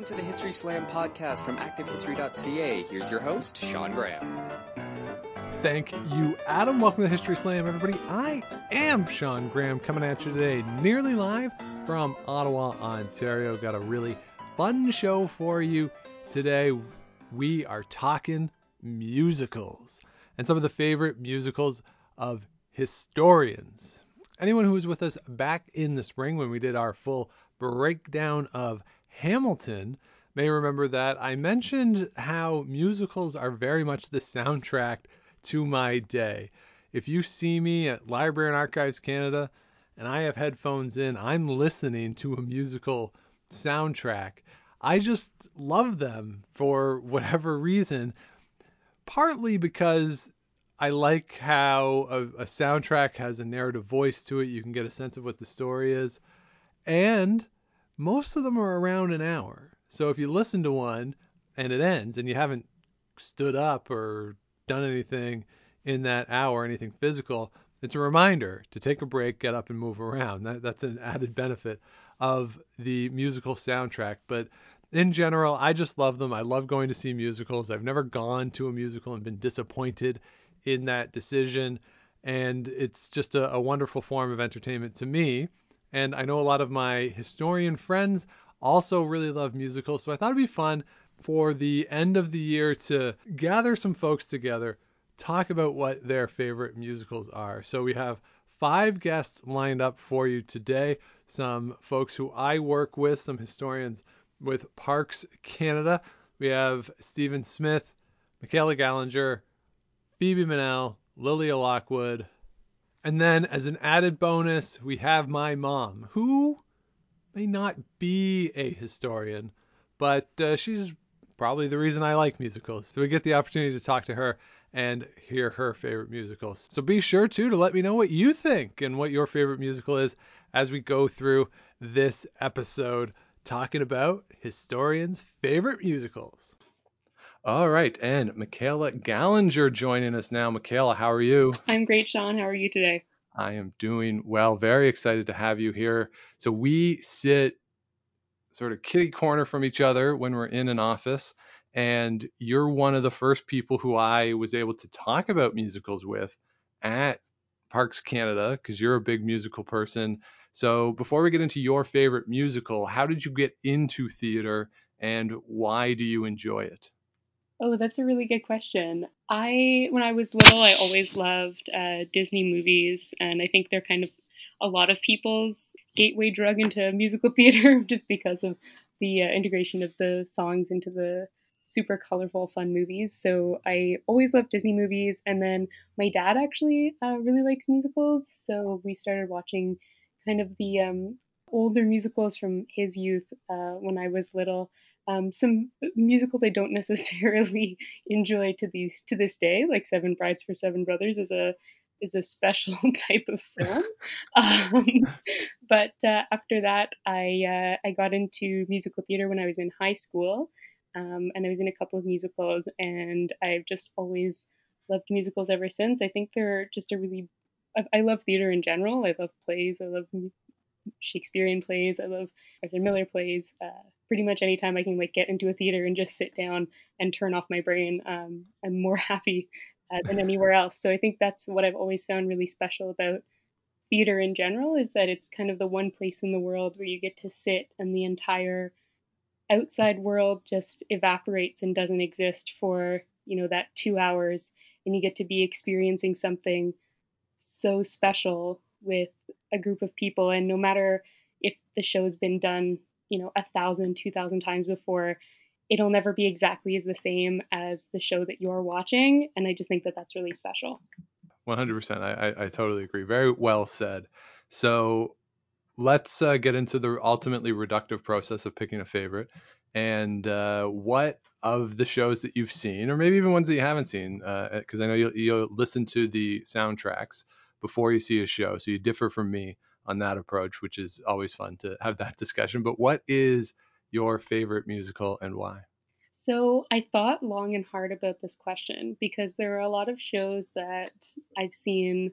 welcome to the History Slam podcast from ActiveHistory.ca. Here's your host, Sean Graham. Thank you, Adam. Welcome to History Slam, everybody. I am Sean Graham coming at you today, nearly live from Ottawa, Ontario. Got a really fun show for you today. We are talking musicals and some of the favorite musicals of historians. Anyone who was with us back in the spring when we did our full breakdown of Hamilton may remember that I mentioned how musicals are very much the soundtrack to my day. If you see me at Library and Archives Canada and I have headphones in, I'm listening to a musical soundtrack. I just love them for whatever reason, partly because I like how a, a, soundtrack has a narrative voice to it. You can get a sense of what the story is. And most of them are around an hour. So if you listen to one and it ends and you haven't stood up or done anything in that hour, anything physical, it's a reminder to take a break, get up, and move around. That, that's an added benefit of the musical soundtrack. But in general, I just love them. I love going to see musicals. I've never gone to a musical and been disappointed in that decision. And it's just a, a wonderful form of entertainment to me. And I know a lot of my historian friends also really love musicals. So I thought it'd be fun for the end of the year to gather some folks together, talk about what their favorite musicals are. So we have five guests lined up for you today. Some folks who I work with, some historians with Parks Canada. We have Stephen Smith, Michaela Gallinger, Phoebe Mannell, Lilia Lockwood, and then, as an added bonus, we have my mom, who may not be a historian, but uh, she's probably the reason I like musicals. So we get the opportunity to talk to her and hear her favorite musicals. So be sure too to let me know what you think and what your favorite musical is as we go through this episode talking about historians' favorite musicals. All right, and Michaela Gallinger joining us now. Michaela, how are you? I'm great, Sean. How are you today? I am doing well. Very excited to have you here. So we sit sort of kitty corner from each other when we're in an office, and you're one of the first people who I was able to talk about musicals with at Parks Canada because you're a big musical person. So before we get into your favorite musical, how did you get into theater and why do you enjoy it? Oh, that's a really good question. I, when I was little, I always loved uh, Disney movies, and I think they're kind of a lot of people's gateway drug into musical theater just because of the uh, integration of the songs into the super colorful, fun movies. So I always loved Disney movies, and then my dad actually uh, really likes musicals, so we started watching kind of the um, older musicals from his youth uh, when I was little. Um, some musicals I don't necessarily enjoy to these to this day, like Seven Brides for Seven Brothers, is a is a special type of film. Um, but uh, after that, I uh, I got into musical theater when I was in high school, um, and I was in a couple of musicals, and I've just always loved musicals ever since. I think they're just a really I, I love theater in general. I love plays. I love Shakespearean plays. I love Arthur Miller plays. Uh, pretty much anytime I can like get into a theater and just sit down and turn off my brain, um, I'm more happy uh, than anywhere else. So I think that's what I've always found really special about theater in general is that it's kind of the one place in the world where you get to sit and the entire outside world just evaporates and doesn't exist for you know that two hours and you get to be experiencing something so special with a group of people and no matter if the show's been done you know a thousand two thousand times before it'll never be exactly as the same as the show that you're watching and i just think that that's really special. 100% i, I, totally agree. Very well said. So let's uh, get into the ultimately reductive process of picking a favorite. And uh, what of the shows that you've seen or maybe even ones that you haven't seen because uh, i know you'll, you'll listen to the soundtracks before you see a show so you differ from me on that approach, which is always fun to have that discussion. But what is your favorite musical and why? So I thought long and hard about this question because there are a lot of shows that I've seen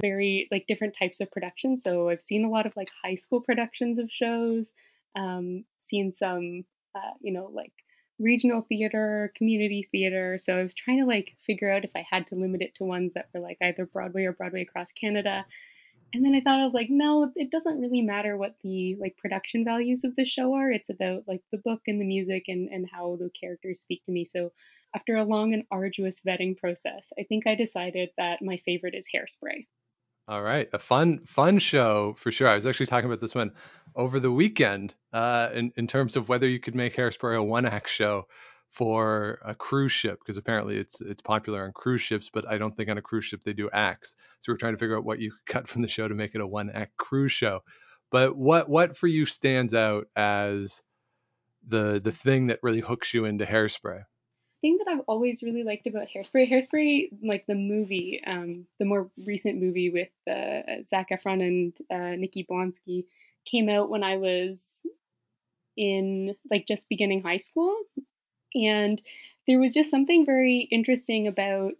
very like different types of productions. So I've seen a lot of like high school productions of shows, um, seen some uh, you know, like regional theater, community theater. So I was trying to like figure out if I had to limit it to ones that were like either Broadway or Broadway across Canada. And then I thought I was like, no, it doesn't really matter what the like production values of the show are. It's about like the book and the music and and how the characters speak to me. So after a long and arduous vetting process, I think I decided that my favorite is Hairspray. All right, a fun fun show for sure. I was actually talking about this one over the weekend uh, in in terms of whether you could make Hairspray a one act show for a cruise ship because apparently it's it's popular on cruise ships, but I don't think on a cruise ship they do acts. So we're trying to figure out what you could cut from the show to make it a one act cruise show. But what what for you stands out as the the thing that really hooks you into Hairspray? thing that I've always really liked about Hairspray, Hairspray, like the movie, um, the more recent movie with uh, Zac Efron and uh, Nikki Blonsky, came out when I was in like just beginning high school, and there was just something very interesting about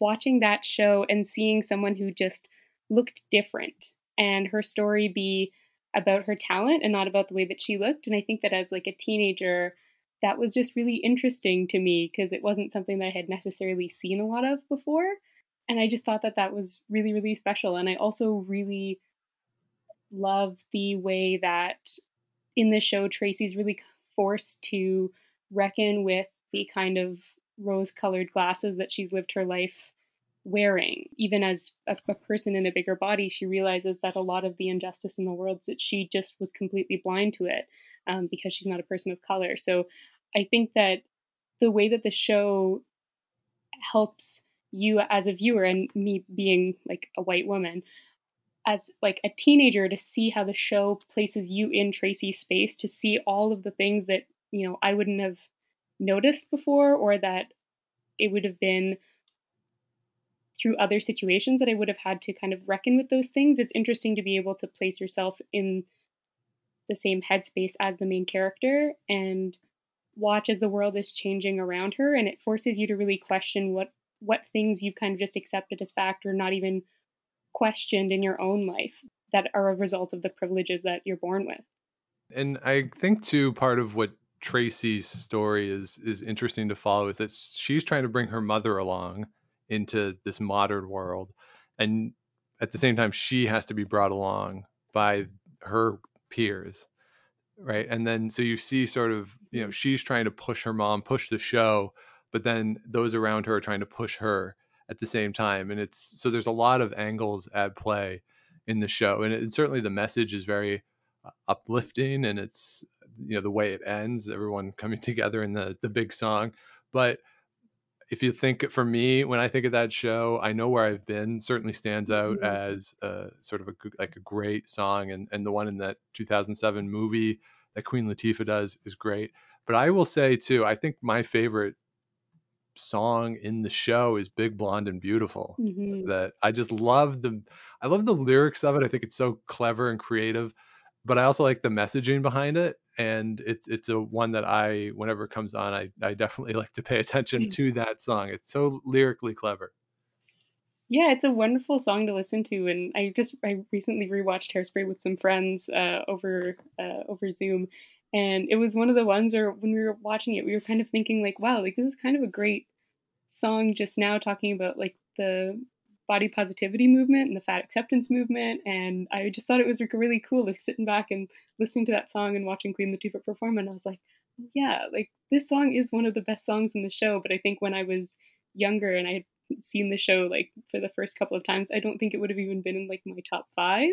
watching that show and seeing someone who just looked different and her story be about her talent and not about the way that she looked. And I think that as like a teenager, that was just really interesting to me because it wasn't something that I had necessarily seen a lot of before. And I just thought that that was really, really special. And I also really love the way that in the show, Tracy's really forced to reckon with the kind of rose colored glasses that she's lived her life wearing. Even as a, a, person in a bigger body, she realizes that a lot of the injustice in the world that she just was completely blind to it um, because she's not a person of color. So I think that the way that the show helps you as a viewer and me being like a white woman as like a teenager to see how the show places you in Tracy's space to see all of the things that you know I wouldn't have noticed before or that it would have been through other situations that I would have had to kind of reckon with those things. It's interesting to be able to place yourself in the same headspace as the main character and watch as the world is changing around her and it forces you to really question what what things you've kind of just accepted as fact or not even questioned in your own life that are a result of the privileges that you're born with. And I think too part of what Tracy's story is is interesting to follow is that she's trying to bring her mother along into this modern world and at the same time she has to be brought along by her peers right? And then so you see sort of you know she's trying to push her mom push the show but then those around her are trying to push her at the same time and it's so there's a lot of angles at play in the show and, it, and certainly the message is very uh, uplifting and it's you know the way it ends everyone coming together in the the big song but if you think for me when i think of that show i know where i've been certainly stands out mm-hmm. as a, sort of a like a great song and and the one in that 2007 movie that queen latifah does is great but i will say too i think my favorite song in the show is big blonde and beautiful mm-hmm. that i just love the i love the lyrics of it i think it's so clever and creative but I also like the messaging behind it, and it's it's a one that I whenever it comes on, I I definitely like to pay attention mm. to that song. It's so lyrically clever. Yeah, it's a wonderful song to listen to, and I just I recently rewatched Hairspray with some friends uh, over uh, over Zoom, and it was one of the ones where when we were watching it, we were kind of thinking like, wow, like this is kind of a great song just now talking about like the body positivity movement and the fat acceptance movement. And I just thought it was really cool, like sitting back and listening to that song and watching Queen Latifah perform. And I was like, yeah, like this song is one of the best songs in the show. But I think when I was younger and I had seen the show like for the first couple of times, I don't think it would have even been in like my top five.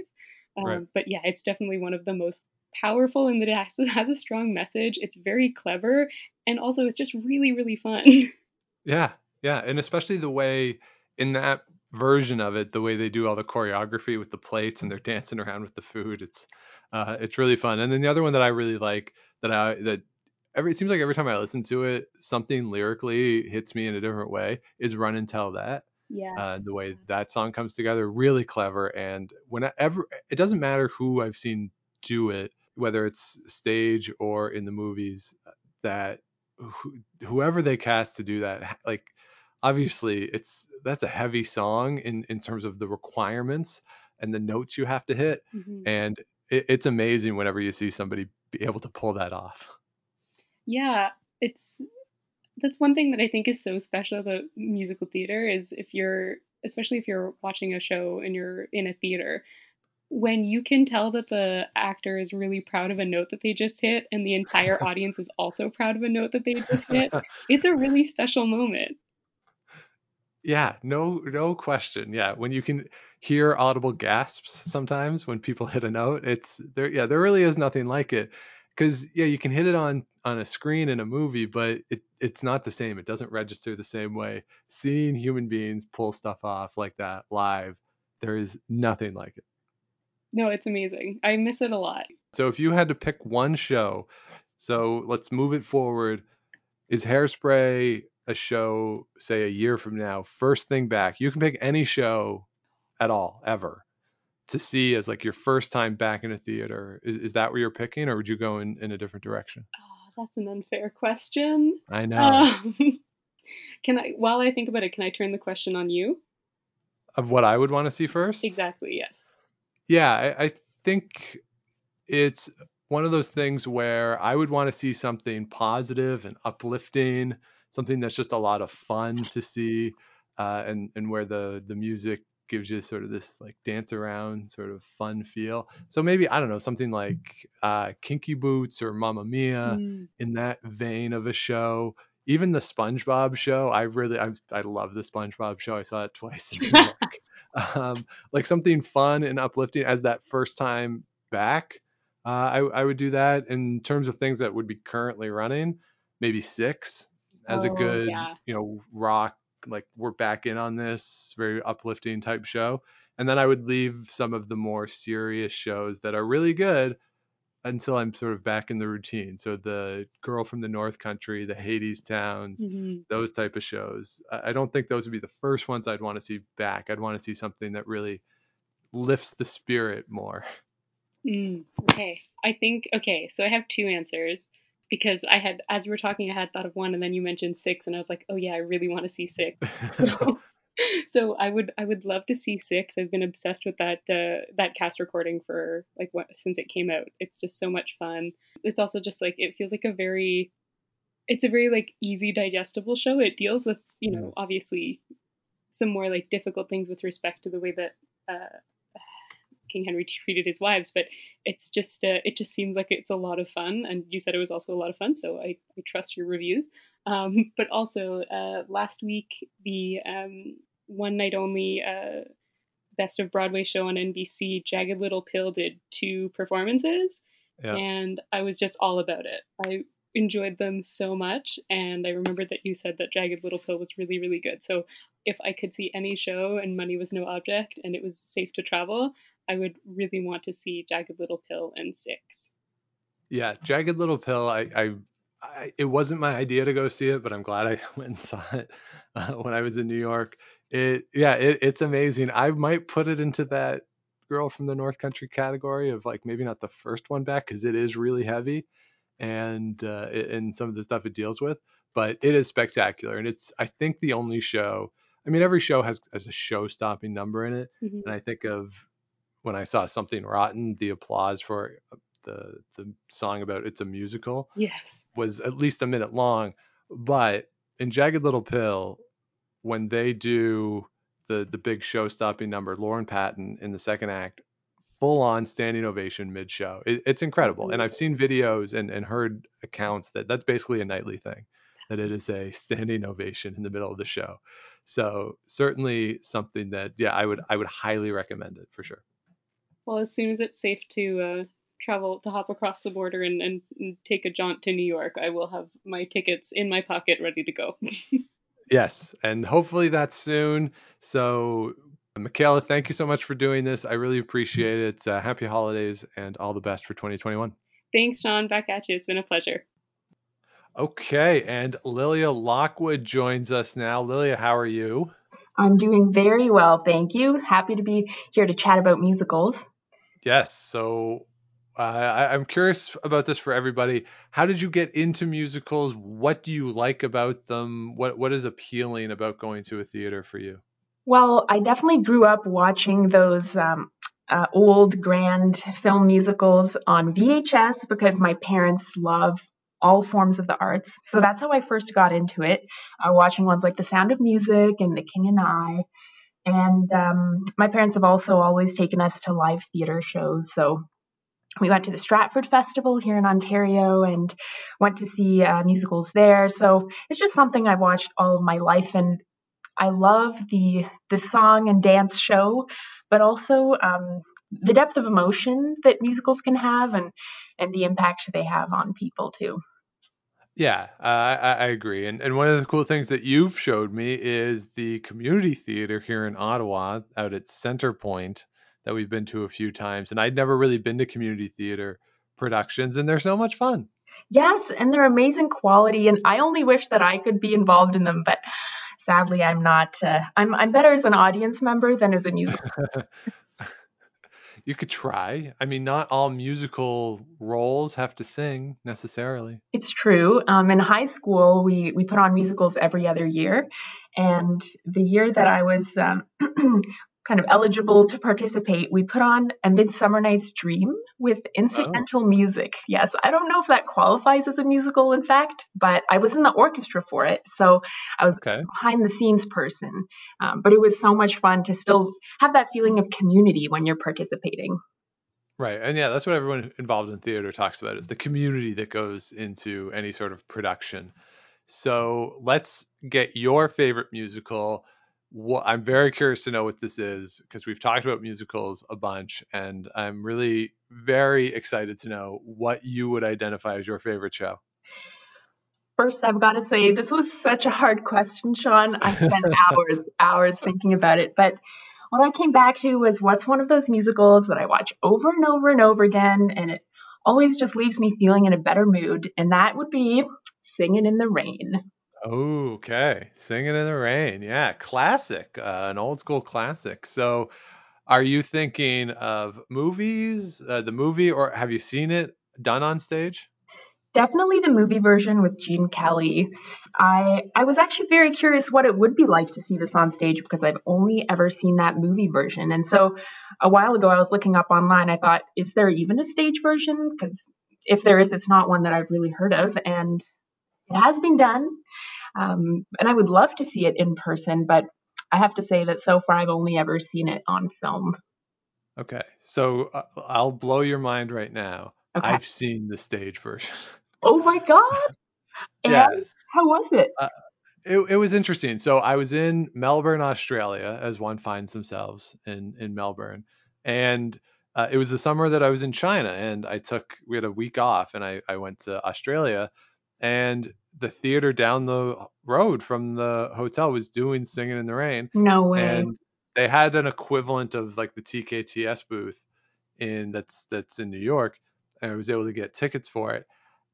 Um, right. But yeah, it's definitely one of the most powerful and that it has, has a strong message. It's very clever. And also, it's just really, really fun. Yeah. Yeah. And especially the way in that version of it, the way they do all the choreography with the plates and they're dancing around with the food. It's uh, it's really fun. And then the other one that I really like that I that every it seems like every time I listen to it, something lyrically hits me in a different way. Is "Run and Tell That." Yeah. Uh, the way that song comes together, really clever. And whenever it doesn't matter who I've seen do it, whether it's stage or in the movies, that whoever they cast to do that, like obviously it's that's a heavy song in in terms of the requirements and the notes you have to hit mm-hmm. and it, it's amazing whenever you see somebody be able to pull that off Yeah, it's that's one thing that I think is so special about musical theater is if you're especially if you're watching a show and you're in a theater when you can tell that the actor is really proud of a note that they just hit and the entire audience is also proud of a note that they just hit, it's a really special moment. Yeah, no no question. Yeah, when you can hear audible gasps sometimes when people hit a note, it's there yeah, there really is nothing like it. Cuz yeah, you can hit it on on a screen in a movie, but it it's not the same. It doesn't register the same way. Seeing human beings pull stuff off like that live, there is nothing like it. No, it's amazing. I miss it a lot. So if you had to pick one show, so let's move it forward. Is Hairspray a show, say a year from now, first thing back? You can pick any show at all, ever, to see as like your first time back in a theater. Is, is that where you're picking, or would you go in, in a different direction? Oh, that's an unfair question. I know. Um, can I, while I think about it, can I turn the question on you? Of what I would want to see first? Exactly, yes. Yeah, I, I think it's one of those things where I would want to see something positive and uplifting, something that's just a lot of fun to see, uh, and and where the the music gives you sort of this like dance around sort of fun feel. So maybe I don't know something like uh, Kinky Boots or Mamma Mia mm. in that vein of a show. Even the SpongeBob show, I really I I love the SpongeBob show. I saw it twice in New York. um, like something fun and uplifting as that first time back. Uh, I, I would do that in terms of things that would be currently running. Maybe six as oh, a good, yeah. you know, rock like we're back in on this very uplifting type show. And then I would leave some of the more serious shows that are really good until I'm sort of back in the routine. So the Girl from the North Country, the Hadestowns, mm-hmm. those type of shows. I don't think those would be the first ones I'd want to see back. I'd want to see something that really lifts the spirit more. Mm, okay. I think okay, so I have two answers because I had as we were talking I had thought of one and then you mentioned 6 and I was like, "Oh yeah, I really want to see 6." So, so I would I would love to see 6. I've been obsessed with that uh, that cast recording for like what since it came out. It's just so much fun. It's also just like it feels like a very it's a very like easy digestible show. It deals with, you know, mm. obviously some more like difficult things with respect to the way that uh, King Henry treated his wives, but it's just uh, it just seems like it's a lot of fun. And you said it was also a lot of fun, so I, I trust your reviews. Um, but also uh, last week the um, one night only uh, Best of Broadway show on NBC, Jagged Little Pill did two performances, yeah. and I was just all about it. I enjoyed them so much, and I remembered that you said that Jagged Little Pill was really really good. So if I could see any show and money was no object and it was safe to travel, I would really want to see Jagged Little Pill and Six. Yeah, Jagged Little Pill. I, I, I, it wasn't my idea to go see it, but I'm glad I went and saw it uh, when I was in New York. It, yeah, it, it's amazing. I might put it into that girl from the North Country category of like maybe not the first one back because it is really heavy and uh, and some of the stuff it deals with, but it is spectacular. And it's I think the only show. I mean, every show has, has a show-stopping number in it, mm-hmm. and I think of when I saw something rotten, the applause for uh, the the song about it's a musical yes. was at least a minute long. But in Jagged Little Pill, when they do the the big show stopping number, Lauren Patton in the second act, full on standing ovation mid show. It, it's incredible. And I've seen videos and, and heard accounts that that's basically a nightly thing, that it is a standing ovation in the middle of the show. So certainly something that yeah, I would I would highly recommend it for sure well, as soon as it's safe to uh, travel to hop across the border and, and, and, take a jaunt to New York, I will have my tickets in my pocket ready to go. yes, and hopefully that's soon. So, Michaela, thank you so much for doing this. I really appreciate it. Uh, happy holidays and all the best for 2021. Thanks, Sean. Back at you. It's been a pleasure. Okay, and Lilia Lockwood joins us now. Lilia, how are you? I'm doing very well, thank you. Happy to be here to chat about musicals. Yes. So uh, I, am curious about this for everybody. How did you get into musicals? What do you like about them? What What is appealing about going to a theater for you? Well, I definitely grew up watching those um, uh, old grand film musicals on VHS because my parents love all forms of the arts. So that's how I first got into it, uh, watching ones like The Sound of Music and The King and I. And um, my parents have also always taken us to live theater shows. So we went to the Stratford Festival here in Ontario and went to see uh, musicals there. So it's just something I've watched all of my life, and I love the the song and dance show, but also um, the depth of emotion that musicals can have, and and the impact they have on people too. Yeah, uh, I, I agree. And and one of the cool things that you've showed me is the community theater here in Ottawa, out at Centrepointe, that we've been to a few times. And I'd never really been to community theater productions, and they're so much fun. Yes, and they're amazing quality. And I only wish that I could be involved in them, but sadly, I'm not. Uh, I'm I'm better as an audience member than as a musical. You could try. I mean, not all musical roles have to sing necessarily. It's true. Um, in high school, we we put on musicals every other year, and the year that I was um, kind of eligible to participate, we put on A Midsummer Night's Dream with incidental oh. music. Yes, I don't know if that qualifies as a musical, in fact, but I was in the orchestra for it, so I was okay. behind the scenes person. Um, but it was so much fun to still have that feeling of community when you're participating. Right. And yeah, that's what everyone involved in theater talks about is the community that goes into any sort of production. So let's get your favorite musical what I'm very curious to know what this is because we've talked about musicals a bunch, and I'm really very excited to know what you would identify as your favorite show. First, I've got to say this was such a hard question, Sean. I spent hours, hours thinking about it, but what I came back to was what's one of those musicals that I watch over and over and over again, and it always just leaves me feeling in a better mood, and that would be Singing in the Rain. Okay, Singing in the Rain. Yeah, classic, uh, an old school classic. So, are you thinking of movies, uh, the movie, or have you seen it done on stage? Definitely the movie version with Gene Kelly. I I was actually very curious what it would be like to see this on stage because I've only ever seen that movie version. And so a while ago I was looking up online. I thought, is there even a stage version? Because if there is, it's not one that I've really heard of. And it has been done. Um, and I would love to see it in person, but I have to say that so far I've only ever seen it on film. Okay. So uh, I'll blow your mind right now. Okay. I've seen the stage version. Oh my God. Yes. How was it? Uh, it, it was interesting. So I was in Melbourne, Australia, as one finds themselves in, in Melbourne. And uh, it was the summer that I was in China and I took, we had a week off and I, I went to Australia and the theater down the road from the hotel was doing Singing in the Rain. No way. And they had an equivalent of like the TKTS booth in that's that's in New York, and I was able to get tickets for it.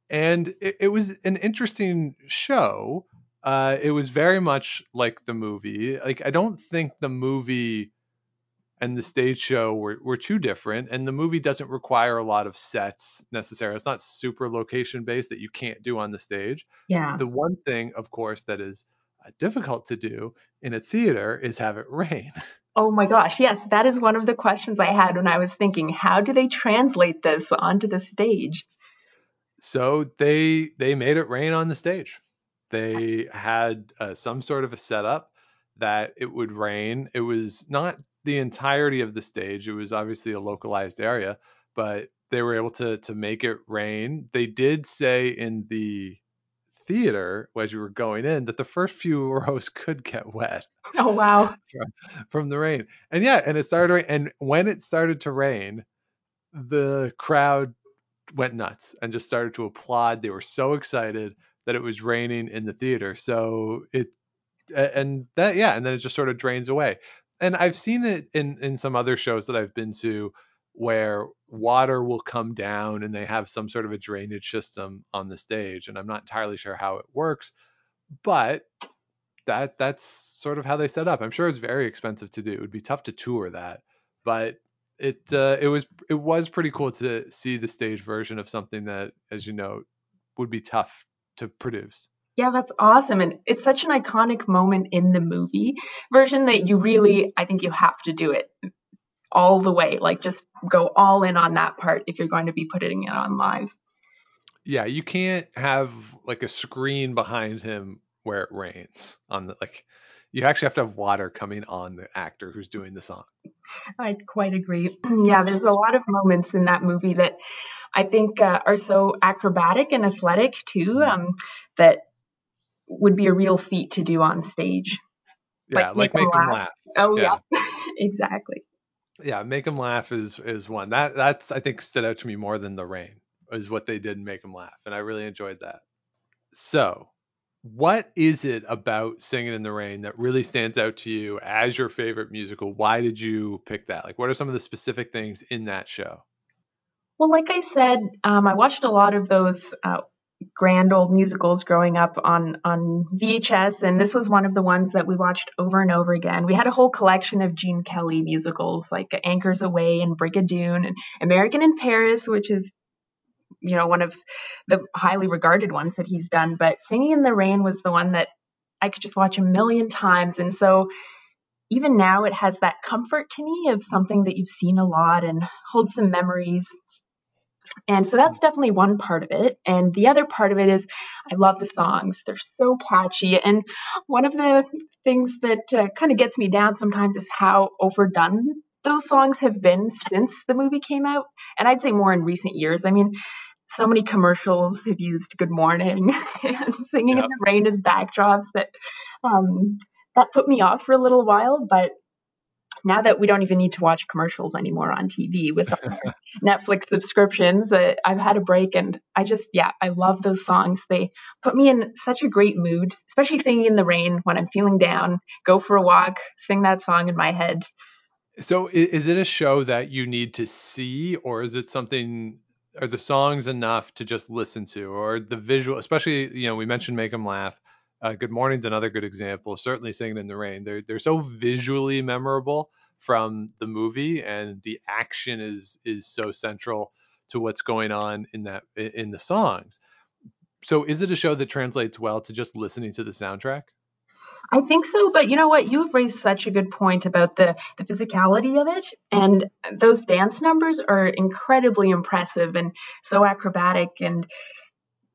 And it, it was an interesting show. Uh, it was very much like the movie. Like I don't think the movie and the stage show were, were too different and the movie doesn't require a lot of sets necessarily. It's not super location based that you can't do on the stage. Yeah. The one thing of course that is uh, difficult to do in a theater is have it rain. Oh my gosh yes that is one of the questions i had when i was thinking how do they translate this onto the stage? So they they made it rain on the stage. They had uh, some sort of a setup that it would rain. It was not the entirety of the stage. It was obviously a localized area, but they were able to to make it rain. They did say in the theater as you were going in that the first few rows could get wet. Oh wow! From, from the rain, and yeah, and it started rain. And when it started to rain, the crowd went nuts and just started to applaud. They were so excited that it was raining in the theater. So it and that yeah, and then it just sort of drains away and I've seen it in in some other shows that I've been to where water will come down and they have some sort of a drainage system on the stage and I'm not entirely sure how it works but that that's sort of how they set up. I'm sure it's very expensive to do. It would be tough to tour that, but it uh, it was it was pretty cool to see the stage version of something that as you know would be tough to produce. Yeah, that's awesome. And it's such an iconic moment in the movie version that you really, I think you have to do it all the way. Like just go all in on that part if you're going to be putting it on live. Yeah, you can't have like a screen behind him where it rains on the like you actually have to have water coming on the actor who's doing the song. I quite agree. yeah, there's a lot of moments in that movie that I think uh, are so acrobatic and athletic too um, that would be a real feat to do on stage. Yeah, like, make, make them laugh. laugh. Oh yeah, yeah. exactly. Yeah, make them laugh is is one that that's I think stood out to me more than the rain is what they did and make them laugh, and I really enjoyed that. So, what is it about Singing in the Rain that really stands out to you as your favorite musical? Why did you pick that? Like, what are some of the specific things in that show? Well, like I said, um, I watched a lot of those uh, grand old musicals growing up on on VHS, and this was one of the ones that we watched over and over again. We had a whole collection of Gene Kelly musicals like Anchors Aweigh and Brigadoon and American in Paris, which is you know one of the highly regarded ones that he's done. But Singing in the Rain was the one that I could just watch a million times, and so even now it has that comfort to me of something that you've seen a lot and holds some memories and so that's definitely one part of it. And the other part of it is I love the songs. They're so catchy. And one of the things that uh, kind of gets me down sometimes is how overdone those songs have been since the movie came out. And I'd say more in recent years. I mean, so many commercials have used Good Morning and Singing yep. in the Rain as backdrops that um, that put me off for a little while. But now that we don't even need to watch commercials anymore on TV with our Netflix subscriptions, uh, I've had a break and I just, yeah, I love those songs. They put me in such a great mood, especially singing in the rain when I'm feeling down. Go for a walk, sing that song in my head. So, is it a show that you need to see, or is it something? Are the songs enough to just listen to, or the visual? Especially, you know, we mentioned make them laugh uh, Good Morning's another good example. Certainly, Singing in the Rain. They're they're so visually memorable from the movie, and the action is is so central to what's going on in that in the songs. So, is it a show that translates well to just listening to the soundtrack? I think so, but you know what? You have raised such a good point about the the physicality of it, and those dance numbers are incredibly impressive and so acrobatic and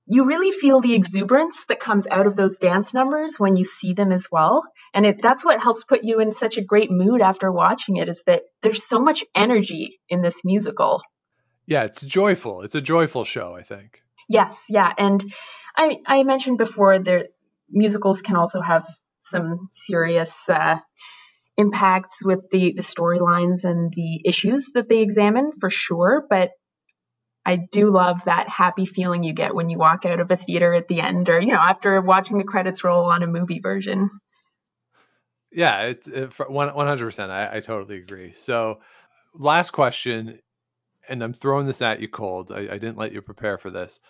you really feel the exuberance that comes out of those dance numbers when you see them as well. And it, that's what helps put you in such a great mood after watching it is that there's so much energy in this musical. Yeah, it's joyful. It's a joyful show, I think. Yes, yeah. And I, I mentioned before that musicals can also have some serious uh, impacts with the, the storylines and the issues that they examine for sure. But I do love that happy feeling you get when you walk out of a theater at the end or, you know, after watching the credits roll on a movie version. Yeah, it's it, 100%. I, I totally agree. So, last question, and I'm throwing this at you cold. I, I didn't let you prepare for this.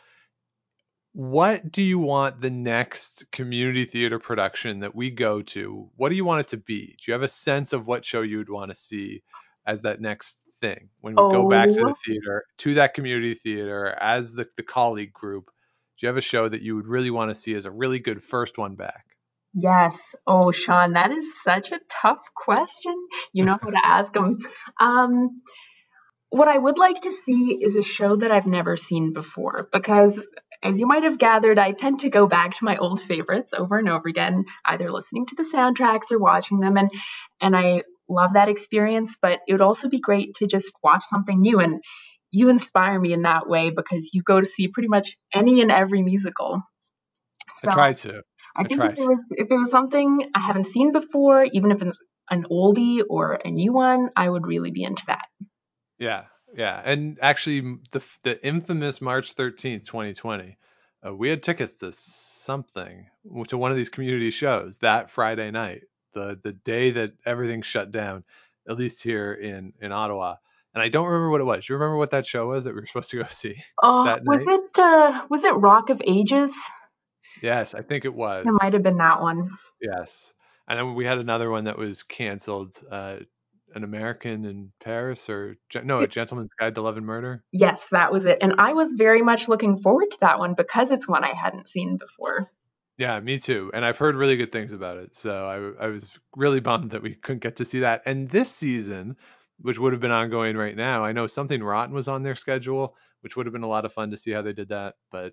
What do you want the next community theater production that we go to? What do you want it to be? Do you have a sense of what show you would want to see as that next thing when we oh. go back to the oh. theater, to that community theater as the, the colleague group? Do you have a show that you would really want to see as a really good first one back? Yes. Oh, Sean, that is such a tough question. You know how to ask them. Um, what I would like to see is a show that I've never seen before because, as you might have gathered, I tend to go back to my old favorites over and over again, either listening to the soundtracks or watching them. And, and I love that experience, but it would also be great to just watch something new. And you inspire me in that way because you go to see pretty much any and every musical. So I try to. I, I think if there, was, if there was something I haven't seen before, even if it's an oldie or a new one, I would really be into that. Yeah, yeah, and actually, the the infamous March thirteenth, twenty twenty, uh, we had tickets to something to one of these community shows that Friday night the the day that everything shut down, at least here in in Ottawa. And I don't remember what it was. Do you remember what that show was that we were supposed to go see? Oh, was night? it uh, was it Rock of Ages? Yes, I think it was. It might have been that one. Yes, and then we had another one that was canceled. Uh, an American in Paris, or no, a Gentleman's Guide to Love and Murder. Yes, that was it. And I was very much looking forward to that one because it's one I hadn't seen before. Yeah, me too. And I've heard really good things about it. So I, I was really bummed that we couldn't get to see that. And this season, which would have been ongoing right now. I know something rotten was on their schedule, which would have been a lot of fun to see how they did that. But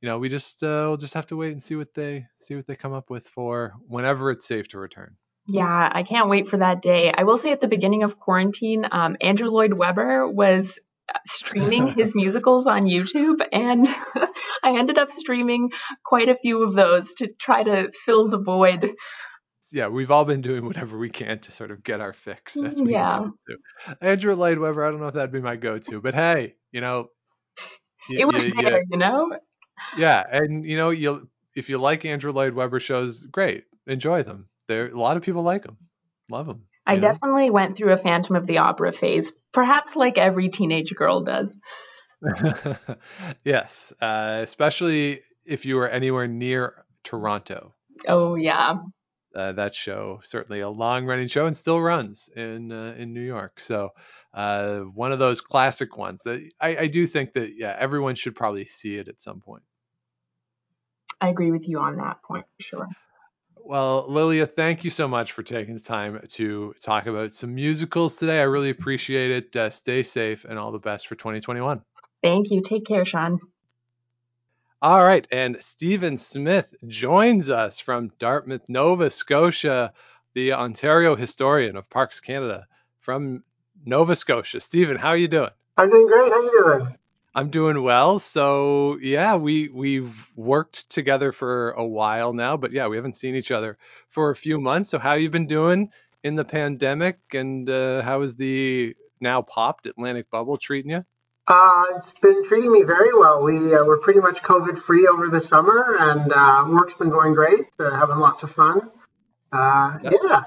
you know, we just uh, we'll just have to wait and see what they see what they come up with for whenever it's safe to return. Yeah, I can't wait for that day. I will say at the beginning of quarantine, um, Andrew Lloyd Webber was streaming his musicals on YouTube, and I ended up streaming quite a few of those to try to fill the void. Yeah, we've all been doing whatever we can to sort of get our fix. As we Yeah. Andrew Lloyd Webber, I don't know if that'd be my go-to, but hey, you know, It was y- y- there, you know? yeah, and you know, you if you like Andrew Lloyd Webber shows, great, enjoy them. There, a lot of people like them, love them. I definitely went through a Phantom of the Opera phase, perhaps like every teenage girl does. yes, uh, especially if you were anywhere near Toronto. Oh, yeah. Uh, that show certainly a long-running show and still runs in uh, in New York. So uh, one of those classic ones that I, I do think that yeah everyone should probably see it at some point. I agree with you on that point for sure. Well, Lilia, thank you so much for taking the time to talk about some musicals today. I really appreciate it. Uh, stay safe and all the best for 2021. Thank you. Take care, Sean. All right, and Stephen Smith joins us from Dartmouth, Nova Scotia, the Ontario historian of Parks Canada from Nova Scotia. Stephen, how are you doing? I'm doing great. How are you doing? I'm doing well. So yeah, we we've worked together for a while now, but yeah, we haven't seen each other for a few months. So how you been doing in the pandemic, and uh, how is the now popped Atlantic bubble treating you? Uh, it's been treating me very well. We uh, were pretty much COVID free over the summer, and uh, work's been going great. Uh, having lots of fun. Uh, Yeah. yeah.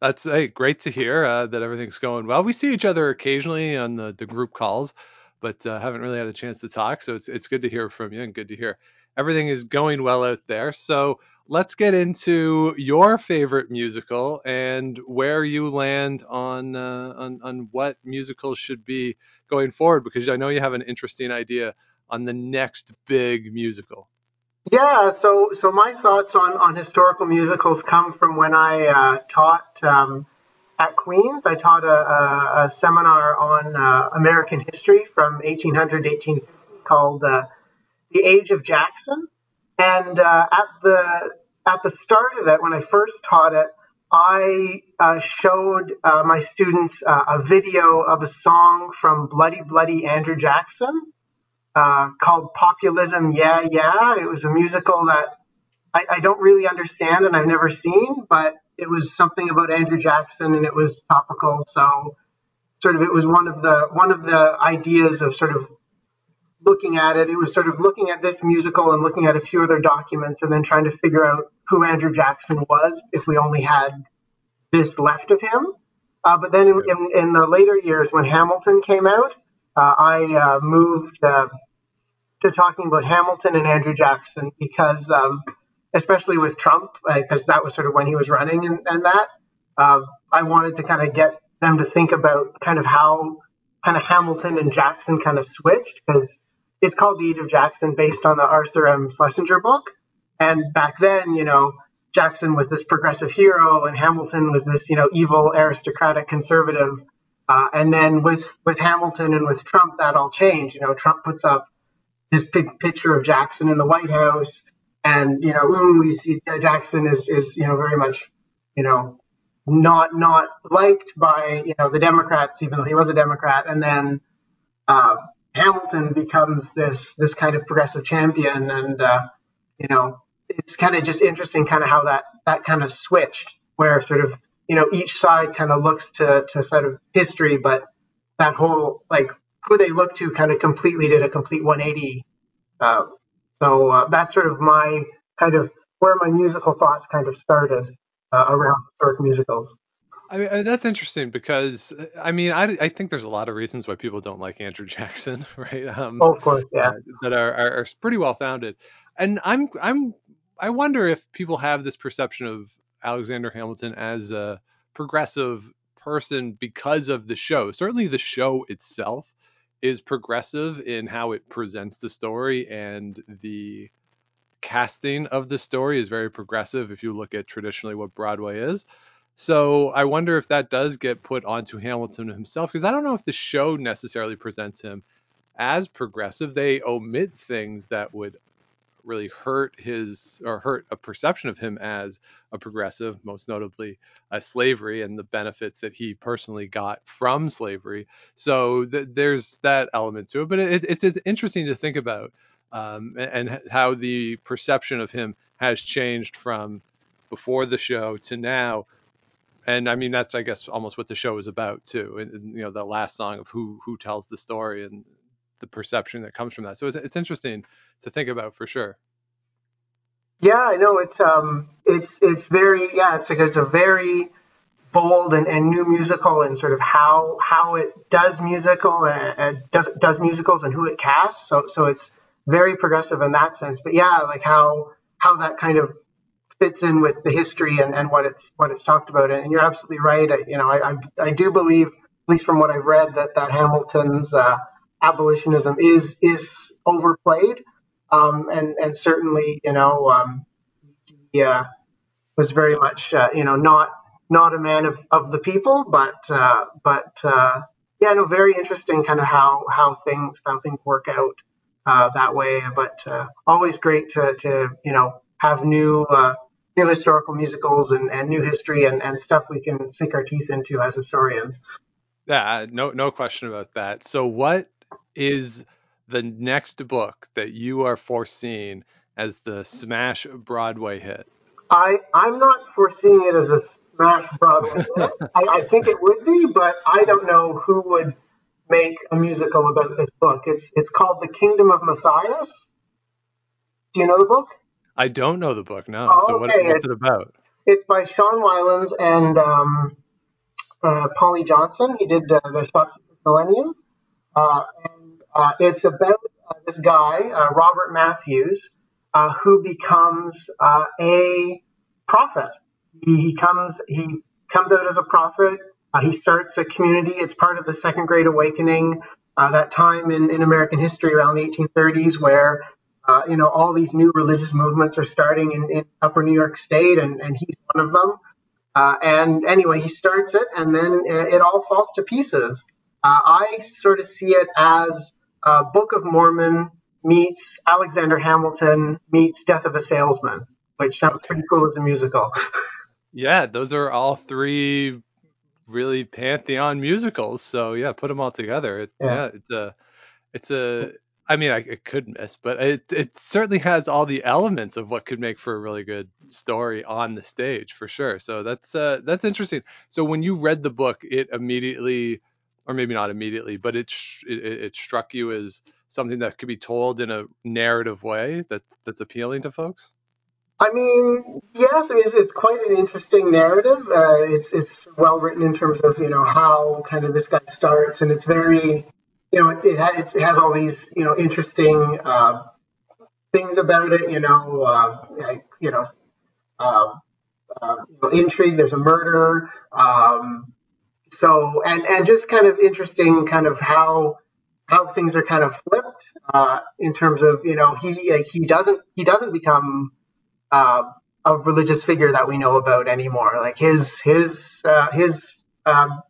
That's hey, great to hear uh, that everything's going well. We see each other occasionally on the, the group calls, but uh, haven't really had a chance to talk. So it's it's good to hear from you and good to hear everything is going well out there. So let's get into your favorite musical and where you land on uh, on on what musicals should be going forward because I know you have an interesting idea on the next big musical. Yeah, so so my thoughts on, on historical musicals come from when I uh, taught um, at Queens. I taught a, a, a seminar on uh, American history from 1800 to 1850 called uh, "The Age of Jackson," and uh, at the at the start of it, when I first taught it, I uh, showed uh, my students uh, a video of a song from Bloody Bloody Andrew Jackson called Populism Yeah Yeah. It was a musical that I, I don't really understand and I've never seen, but it was something about Andrew Jackson and it was topical. So sort of it was one of the one of the ideas of sort of looking at it. It was sort of looking at this musical and looking at a few other documents and then trying to figure out who Andrew Jackson was if we only had this left of him. Uh, but then in, in, in the later years when Hamilton came out, uh, I uh, moved uh, to talking about Hamilton and Andrew Jackson because, um, especially with Trump, because that was sort of when he was running and, and that, uh, I wanted to kind of get them to think about kind of how kind of Hamilton and Jackson kind of switched because it's called The Age of Jackson based on the Arthur M. Schlesinger book. And back then, you know, Jackson was this progressive hero and Hamilton was this, you know, evil aristocratic conservative. Uh, and then with, with Hamilton and with Trump, that all changed. You know, Trump puts up this big picture of Jackson in the White House, and you know, we see Jackson is is you know very much, you know, not not liked by you know the Democrats, even though he was a Democrat, and then uh, Hamilton becomes this this kind of progressive champion, and uh, you know, it's kind of just interesting, kind of how that that kind of switched, where sort of you know each side kind of looks to to sort of history, but that whole like who they look to kind of completely did a complete 180. Uh, so uh, that's sort of my kind of where my musical thoughts kind of started uh, around historic musicals. I mean, uh, that's interesting because uh, I mean, I, I think there's a lot of reasons why people don't like Andrew Jackson, right? Um, Oh, of course, yeah. uh, that are, are, are pretty well founded. And I'm I'm I wonder if people have this perception of Alexander Hamilton as a progressive person because of the show. Certainly, the show itself is progressive in how it presents the story, and the casting of the story is very progressive. If you look at traditionally what Broadway is, So I wonder if that does get put onto Hamilton himself, because I don't know if the show necessarily presents him as progressive. They omit things that would really hurt his or hurt a perception of him as a progressive, most notably uh, slavery and the benefits that he personally got from slavery. So th- there's that element to it, but it, it's, it's interesting to think about um, and, and how the perception of him has changed from before the show to now and I mean that's I guess almost what the show is about too. And, and, you know the last song of who who tells the story and the perception that comes from that. So it's it's interesting to think about for sure. Yeah, I know it's um it's it's very yeah it's like it's a very bold and, and new musical and sort of how how it does musical and, and does does musicals and who it casts. So so it's very progressive in that sense. But yeah, like how how that kind of fits in with the history and, and what it's what it's talked about. And you're absolutely right. I, you know, I, I, I do believe, at least from what I've read, that that Hamilton's uh, abolitionism is is overplayed, um, and and certainly, you know, um, he uh, was very much, uh, you know, not not a man of, of the people, but uh, but uh, yeah, no, very interesting, kind of how how things how things work out uh, that way. But uh, always great to to you know have new new historical musicals and, and new history and, and stuff we can sink our teeth into as historians. Yeah, no no question about that. So what is the next book that you are foreseeing as the smash Broadway hit? I I'm not foreseeing it as a smash Broadway hit. I, I think it would be, but I don't know who would make a musical about this book. It's it's called The Kingdom of Matthias. Do you know the book? I don't know the book. No. Oh, so what, okay. what's it about? It's by Sean Wilentz and um, uh, Polly Johnson. He did uh, the Shopkeeper's Millennium. Uh, and uh, it's about uh, this guy, uh, Robert Matthews, uh, who becomes uh, a prophet. He, he comes he comes out as a prophet. Uh, he starts a community. It's part of the Second Great Awakening, that time in, in American history around the 1830s, where you know all these new religious movements are starting in, in Upper New York State, and, and he's one of them. And anyway, he starts it, and then it all falls to pieces. I sort of see it as uh, Book of Mormon meets Alexander Hamilton meets Death of a Salesman, which sounds pretty cool as a musical. Yeah, those are all three really pantheon musicals. So yeah, put them all together. It, Yeah. yeah. it's a, it's a. I mean, I it could miss, but it it certainly has all the elements of what could make for a really good story on the stage for sure. So that's uh that's interesting. So when you read the book, it immediately, or maybe not immediately, but it it, it struck you as something that could be told in a narrative way that that's appealing to folks. I mean, yes, it's, it's quite an interesting narrative. Uh, it's it's well written in terms of you know how kind of this guy starts, and it's very, you know, it, it, it has all these you know interesting uh, things about it. You know, uh, like, you know, uh, uh, intrigue. There's a murder. Um, so and and just kind of interesting, kind of how how things are kind of flipped uh, in terms of you know he he doesn't he doesn't become uh, a religious figure that we know about anymore. Like his his uh, his um,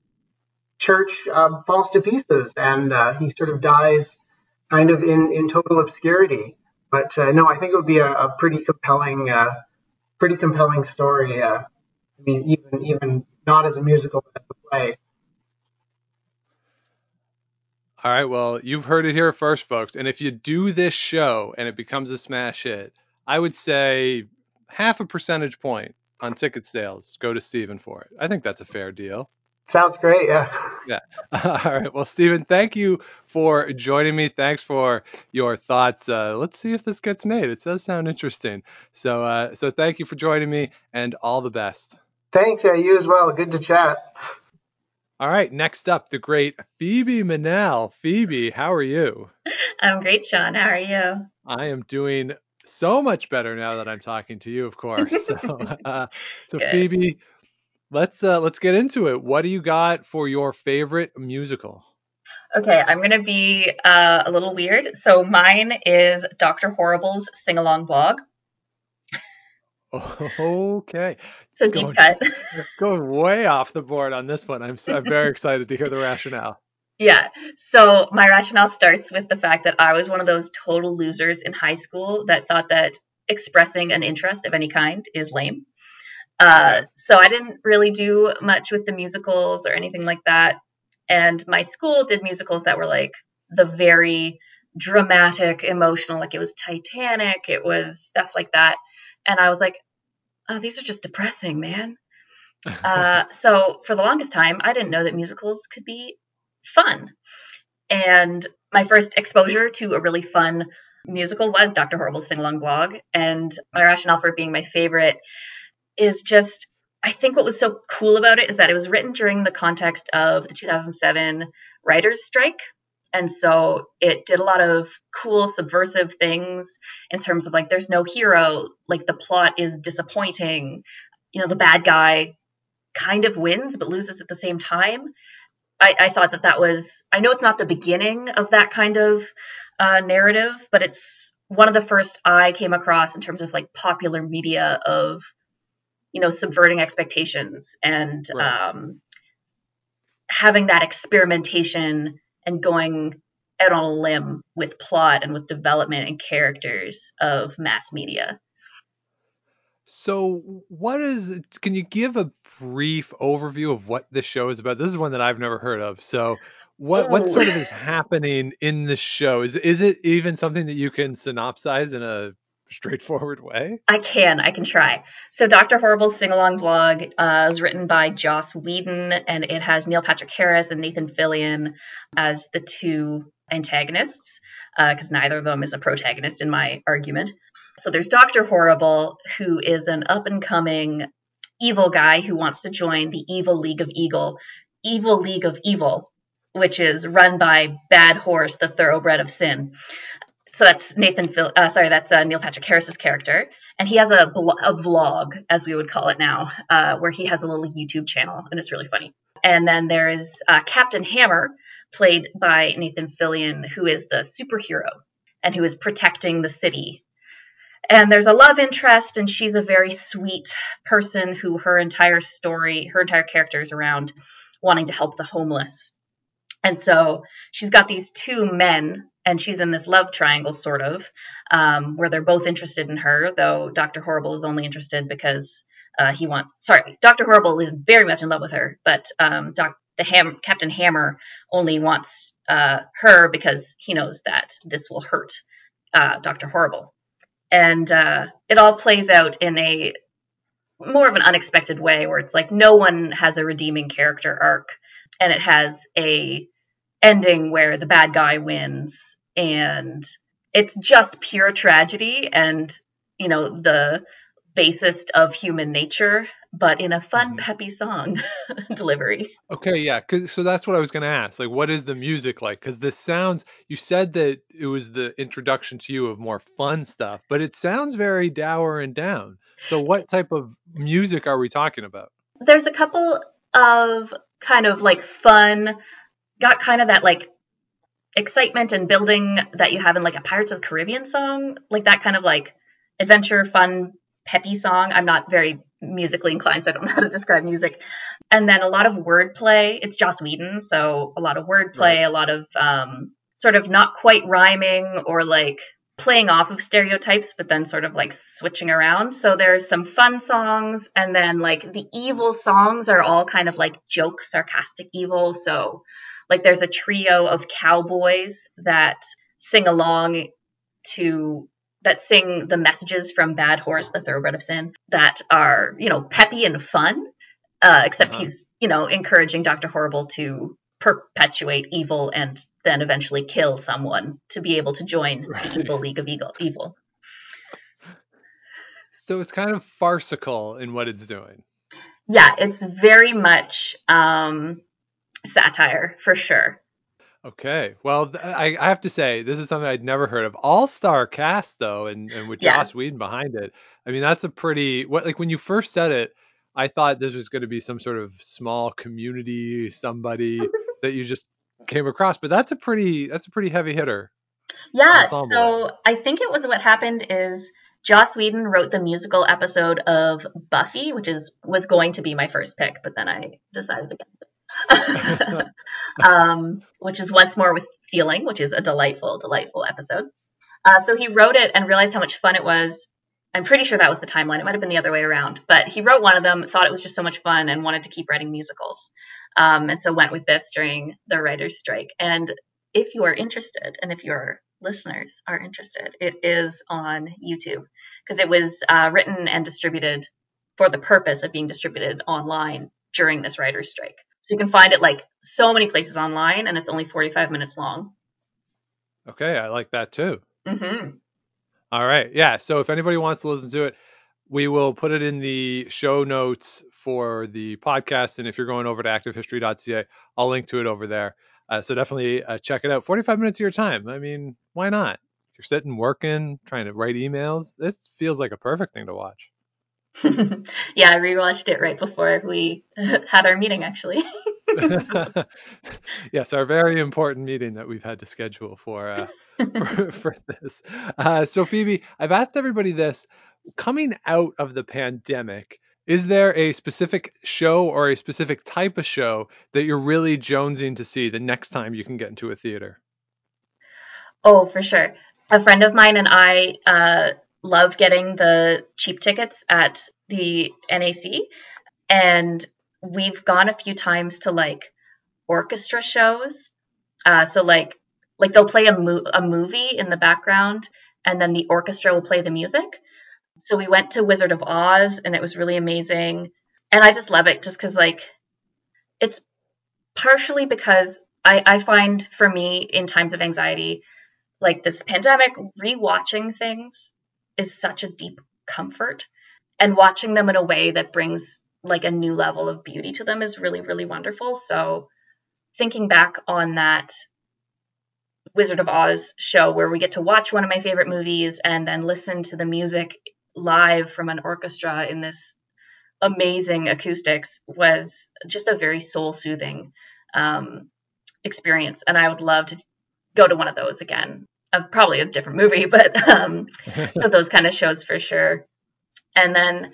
church um, falls to pieces, and uh, he sort of dies kind of in in total obscurity. But uh, no, I think it would be a, a pretty compelling uh, pretty compelling story. I mean, even even not as a musical, but as a play. All right, well, you've heard it here first, folks. And if you do this show and it becomes a smash hit, I would say half a percentage point on ticket sales go to Steven for it. I think that's a fair deal. Sounds great. Yeah. Yeah. All right. Well, Steven, thank you for joining me. Thanks for your thoughts. Uh, let's see if this gets made. It does sound interesting. So, uh, so thank you for joining me, and all the best. Thanks. Yeah, you as well. Good to chat. All right. Next up, the great Phoebe Manel. Phoebe, how are you? I'm great, Sean. How are you? I am doing so much better now that I'm talking to you, of course. So, uh, so Good. Phoebe, let's uh, let's get into it. What do you got for your favorite musical? Okay, I'm going to be uh, a little weird. So mine is Dr. Horrible's sing along blog. Okay. So deep Going- cut. Going way off the board on this one. I'm, so, I'm very excited to hear the rationale. Yeah. So my rationale starts with the fact that I was one of those total losers in high school that thought that expressing an interest of any kind is lame. Uh, So I didn't really do much with the musicals or anything like that. And my school did musicals that were like the very dramatic, emotional, like it was Titanic, it was stuff like that. And I was like, oh, these are just depressing, man. Uh, so for the longest time, I didn't know that musicals could be fun. And my first exposure to a really fun musical was Dr. Horrible's Sing Along blog. And my rationale for it being my favorite is just, I think what was so cool about it is that it was written during the context of the 2007 writers' strike. And so it did a lot of cool subversive things in terms of like, there's no hero, like the plot is disappointing. You know, the bad guy kind of wins but loses at the same time. I, I thought that that was, I know it's not the beginning of that kind of uh, narrative, but it's one of the first I came across in terms of like popular media of, you know, subverting expectations and Right. um, having that experimentation and going out on a limb mm. with plot and with development and characters of mass media. So, what is? Can you give a brief overview of what this show is about? This is one that I've never heard of. So, what what oh. sort of is happening in the show? Is is it even something that you can synopsize in a straightforward way? I can, I can try. So, Dr. Horrible's sing along blog uh, is written by Joss Whedon, and it has Neil Patrick Harris and Nathan Fillion as the two antagonists, because neither of them is a protagonist in my argument. So, there's Dr. Horrible, who is an up and coming evil guy who wants to join the Evil League of Eagle, Evil League of Evil, which is run by Bad Horse, the thoroughbred of sin so that's Nathan Phil. Uh, sorry, that's uh, Neil Patrick Harris's character, and he has a, a vlog, as we would call it now, uh, where he has a little YouTube channel, and it's really funny. And then there is uh, Captain Hammer, played by Nathan Fillion, who is the superhero and who is protecting the city. And there's a love interest, and she's a very sweet person who her entire story, her entire character is around wanting to help the homeless. And so she's got these two men, and she's in this love triangle, sort of, um, where they're both interested in her, though Dr. Horrible is only interested because uh, he wants. Sorry, Dr. Horrible is very much in love with her, but um, Doc, the Ham, Captain Hammer only wants uh, her because he knows that this will hurt uh, Dr. Horrible. And uh, it all plays out in a more of an unexpected way where it's like no one has a redeeming character arc and it has a ending where the bad guy wins and it's just pure tragedy and you know the basest of human nature but in a fun Mhm. peppy song delivery Okay, yeah. 'cause- so that's what I was going to ask. Like, what is the music like? Because this sounds. You said that it was the introduction to you of more fun stuff, but it sounds very dour and down. So, what type of music are we talking about? there's a couple of kind of like fun got kind of that like excitement and building that you have in like a Pirates of the Caribbean song, like that kind of like adventure, fun, peppy song. I'm not very musically inclined, so I don't know how to describe music. And then a lot of wordplay. It's Joss Whedon, so a lot of wordplay, Right. a lot of um, sort of not quite rhyming or like playing off of stereotypes, but then sort of like switching around. So there's some fun songs, and then like the evil songs are all kind of like joke, sarcastic evil. So like there's a trio of cowboys that sing along to that sing the messages from Bad Horse, the Thoroughbred of Sin, that are you know peppy and fun. Uh, except Uh-huh. he's you know encouraging Doctor Horrible to perpetuate evil and then eventually kill someone to be able to join Right. the evil league of evil. Evil. So it's kind of farcical in what it's doing. Yeah, it's very much um, satire for sure. Okay. Well, I, I have to say, this is something I'd never heard of. All star cast, though, and, and with Yeah. Joss Whedon behind it. I mean, that's a pretty, what, like when you first said it, I thought this was going to be some sort of small community, somebody that you just came across, but that's a pretty, that's a pretty heavy hitter. Yeah, ensemble so I think it was what happened is Joss Whedon wrote the musical episode of Buffy, which is was going to be my first pick, but then I decided against it. um, which is once more with feeling, which is a delightful, delightful episode. Uh, so he wrote it and realized how much fun it was. I'm pretty sure that was the timeline. It might have been the other way around, but he wrote one of them, thought it was just so much fun, and wanted to keep writing musicals. Um, and so went with this during the writer's strike. And if you are interested, and if your listeners are interested, it is on YouTube because it was uh, written and distributed for the purpose of being distributed online during this writer's strike. So you can find it like so many places online, and it's only 45 minutes long. Okay, I like that too. hmm All right. Yeah. So if anybody wants to listen to it, we will put it in the show notes for the podcast. And if you're going over to activehistory.ca, I'll link to it over there. Uh, so definitely uh, check it out. 45 minutes of your time. I mean, why not? You're sitting working, trying to write emails. It feels like a perfect thing to watch. yeah, I rewatched it right before we had our meeting, actually. yes, our very important meeting that we've had to schedule for uh, for, for, this. Uh, so, Phoebe, I've asked everybody this: coming out of the pandemic, is there a specific show or a specific type of show that you're really jonesing to see the next time you can get into a theater? Oh, for sure. A friend of mine and I uh, love getting the cheap tickets at the NAC, and we've gone a few times to like orchestra shows. Uh, so like like they'll play a, mo- a movie in the background, and then the orchestra will play the music. So we went to Wizard of Oz, and it was really amazing. And I just love it, just because like it's partially because I, I find for me in times of anxiety, like this pandemic, rewatching things is such a deep comfort. And watching them in a way that brings like a new level of beauty to them is really, really wonderful. So thinking back on that Wizard of Oz show where we get to watch one of my favorite movies and then listen to the music live from an orchestra in this amazing acoustics was just a very soul soothing um, experience. And I would love to go to one of those again. Probably a different movie, but um, so those kind of shows for sure. And then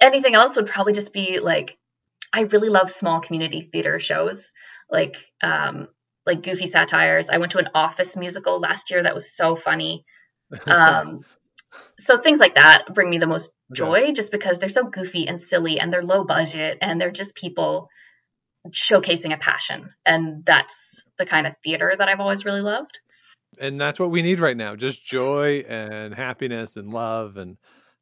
anything else would probably just be like I really love small community theater shows, like um, like Goofy Satires. I went to an Office musical last year that was so funny. Um, so things like that bring me the most joy, just because they're so goofy and silly, and they're low budget, and they're just people showcasing a passion, and that's the kind of theater that I've always really loved. And that's what we need right now: just joy and happiness and love and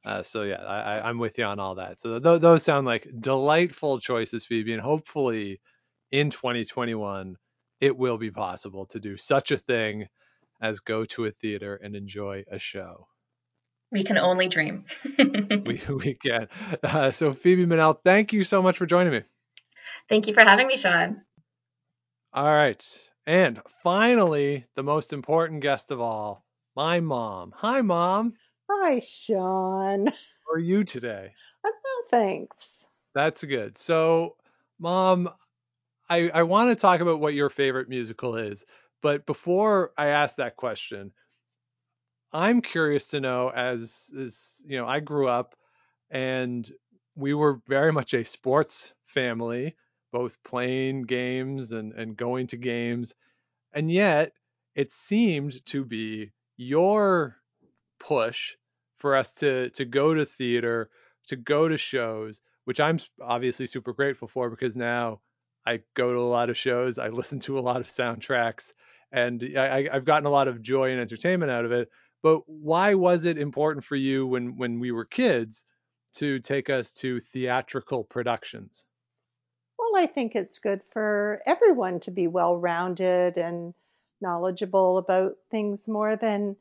uh, so yeah, I, am with you on all that. So th- those sound like delightful choices, Phoebe, and hopefully in 2021 it will be possible to do such a thing as go to a theater and enjoy a show. We can only dream. we we can. Uh, so Phoebe Manel, thank you so much for joining me. Thank you for having me, Sean. All right. And finally, the most important guest of all, my mom. Hi, mom. Hi, Sean. How are you today? I'm well, thanks. That's good. So, mom, I, I want to talk about what your favorite musical is. But before I ask that question, I'm curious to know as as you know, I grew up and we were very much a sports family, both playing games and, and going to games. And yet it seemed to be your push for us to to go to theater, to go to shows, which I'm obviously super grateful for because now I go to a lot of shows, I listen to a lot of soundtracks, and I, I've gotten a lot of joy and entertainment out of it. But why was it important for you when when we were kids to take us to theatrical productions? I think it's good for everyone to be well rounded and knowledgeable about things more than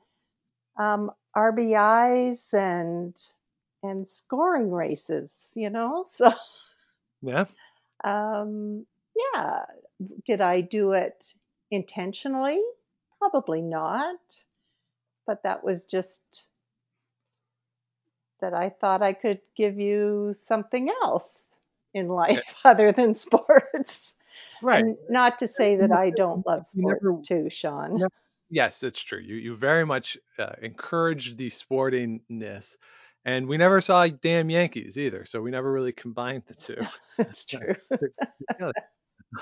um, RBIs and and scoring races, you know. So yeah, um, yeah. Did I do it intentionally? Probably not. But that was just that I thought I could give you something else in life other than sports. Right. And not to say that I don't love sports never, too, Sean. Yes, it's true. You you very much uh, encouraged the sportingness, and we never saw damn Yankees either, so we never really combined the two. It's true.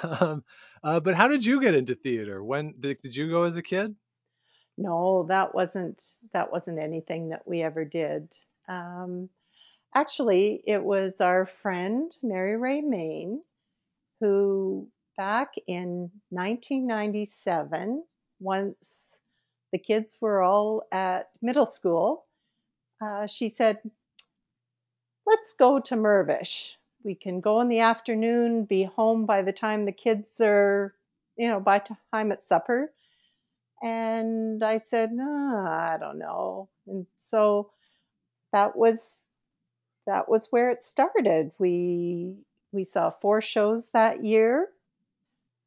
um, uh, but how did you get into theater? When did, did you go as a kid? No, that wasn't that wasn't anything that we ever did. Um, actually, it was our friend Mary Ray Main who, back in 1997, once the kids were all at middle school, uh, she said, "Let's go to Mirvish. We can go in the afternoon, be home by the time the kids are, you know, by time at supper." And I said, no, I don't know. And so that was that was where it started. We we saw four shows that year,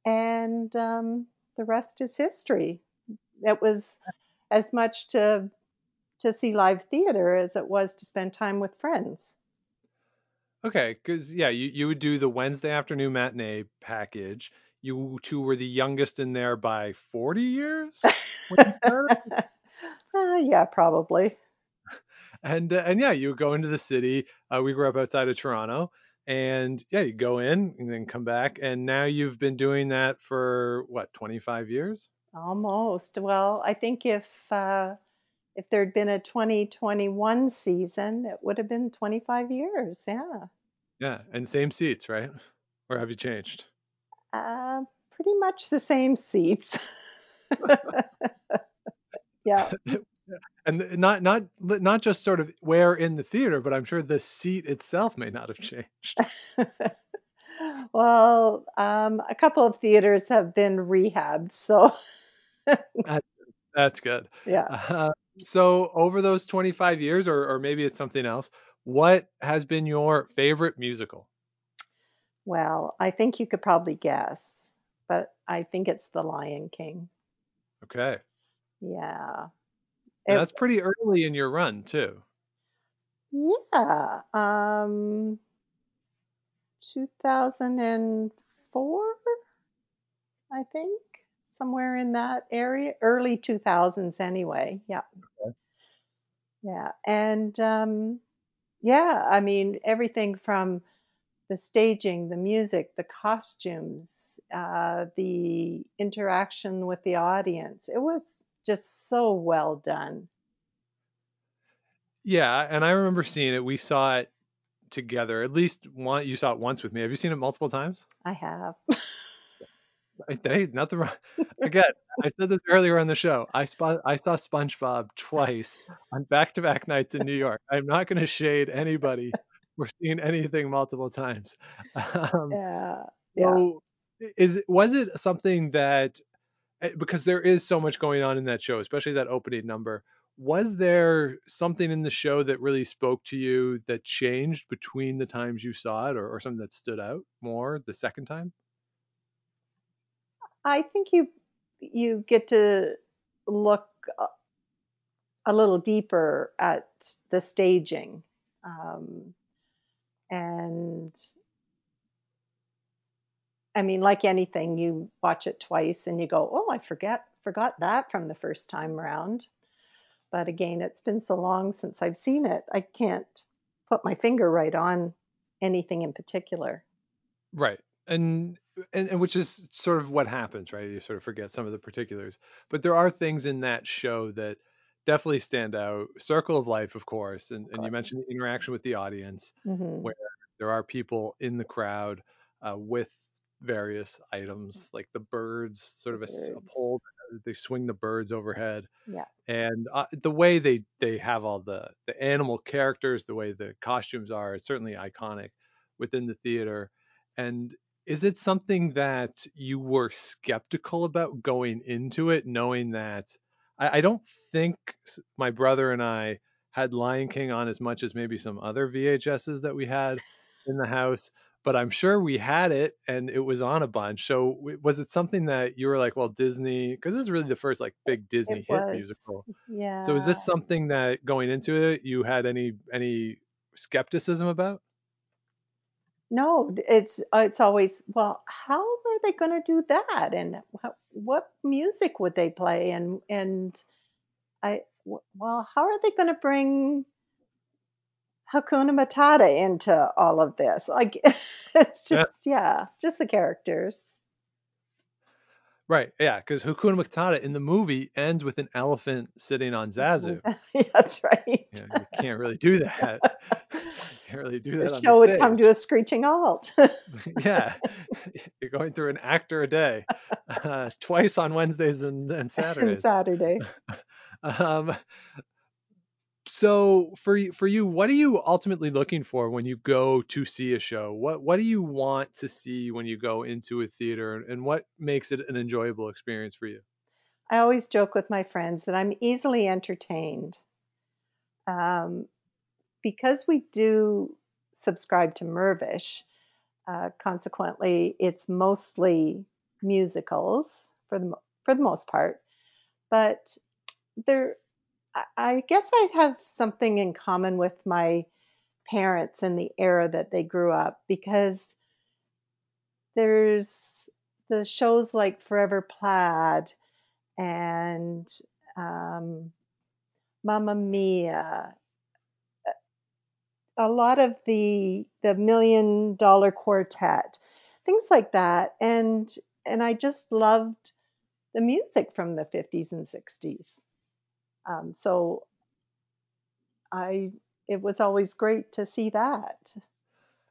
and um, the rest is history. It was as much to to see live theater as it was to spend time with friends. Okay, because yeah, you, you would do the Wednesday afternoon matinee package. You two were the youngest in there by 40 years? when you started? Uh, yeah, probably. And uh, and yeah, you go into the city. Uh, we grew up outside of Toronto, and yeah, you go in and then come back. And now you've been doing that for what, 25 years? Almost. Well, I think if uh, if there'd been a 2021 season, it would have been 25 years. Yeah. Yeah, and same seats, right? Or have you changed? Uh, pretty much the same seats. yeah. and not not not just sort of where in the theater, but I'm sure the seat itself may not have changed. well, um, a couple of theaters have been rehabbed, so that's, that's good. Yeah. Uh, so over those 25 years, or or maybe it's something else, what has been your favorite musical? Well, I think you could probably guess, but I think it's The Lion King. Okay. Yeah. And that's pretty early in your run, too. Yeah. Um 2004, I think. Somewhere in that area, early 2000s anyway. Yeah. Okay. Yeah. And um yeah, I mean everything from the staging, the music, the costumes, uh, the interaction with the audience. It was just so well done. Yeah, and I remember seeing it. We saw it together. At least one. You saw it once with me. Have you seen it multiple times? I have. Hey, nothing wrong. Again, I said this earlier on the show. I spot, I saw SpongeBob twice on back-to-back nights in New York. I'm not going to shade anybody for seeing anything multiple times. Um, yeah. Yeah. So, is was it something that because there is so much going on in that show, especially that opening number? Was there something in the show that really spoke to you that changed between the times you saw it, or, or something that stood out more the second time? I think you you get to look a little deeper at the staging, um, and I mean, like anything, you watch it twice and you go, "Oh, I forget forgot that from the first time around." But again, it's been so long since I've seen it, I can't put my finger right on anything in particular. Right. And, and and which is sort of what happens, right? You sort of forget some of the particulars, but there are things in that show that definitely stand out. Circle of Life, of course, and, and you mentioned the interaction with the audience, mm-hmm. where there are people in the crowd uh, with various items like the birds, sort of a, a pole. They swing the birds overhead, Yeah. and uh, the way they they have all the the animal characters, the way the costumes are, it's certainly iconic within the theater. And is it something that you were skeptical about going into it, knowing that I, I don't think my brother and I had Lion King on as much as maybe some other VHSs that we had in the house, but I'm sure we had it and it was on a bunch. So was it something that you were like, well, Disney, because this is really the first like big Disney It hit was. musical. Yeah. So is this something that going into it you had any any skepticism about? no, it's uh, it's always well. How are they going to do that? And what, what music would they play? And and I well, how are they going to bring Hakuna Matata into all of this? Like it's just yeah, yeah just the characters. Right. Yeah, because Hakuna Matata in the movie ends with an elephant sitting on Zazu. That's right. You, know, you can't really do that. you can't really do that. The show would come to a screeching halt. yeah, you're going through an actor a day, uh, twice on Wednesdays and, and Saturdays. And Saturday. um, so for for you, what are you ultimately looking for when you go to see a show? What what do you want to see when you go into a theater, and what makes it an enjoyable experience for you? I always joke with my friends that I'm easily entertained. Um, because we do subscribe to Mirvish. uh, consequently, it's mostly musicals for the for the most part. But there, I guess I have something in common with my parents and the era that they grew up because there's the shows like Forever Plaid and um, Mamma Mia, a lot of the the Million Dollar Quartet, things like that, and and I just loved the music from the 50s and 60s. Um, so I it was always great to see that.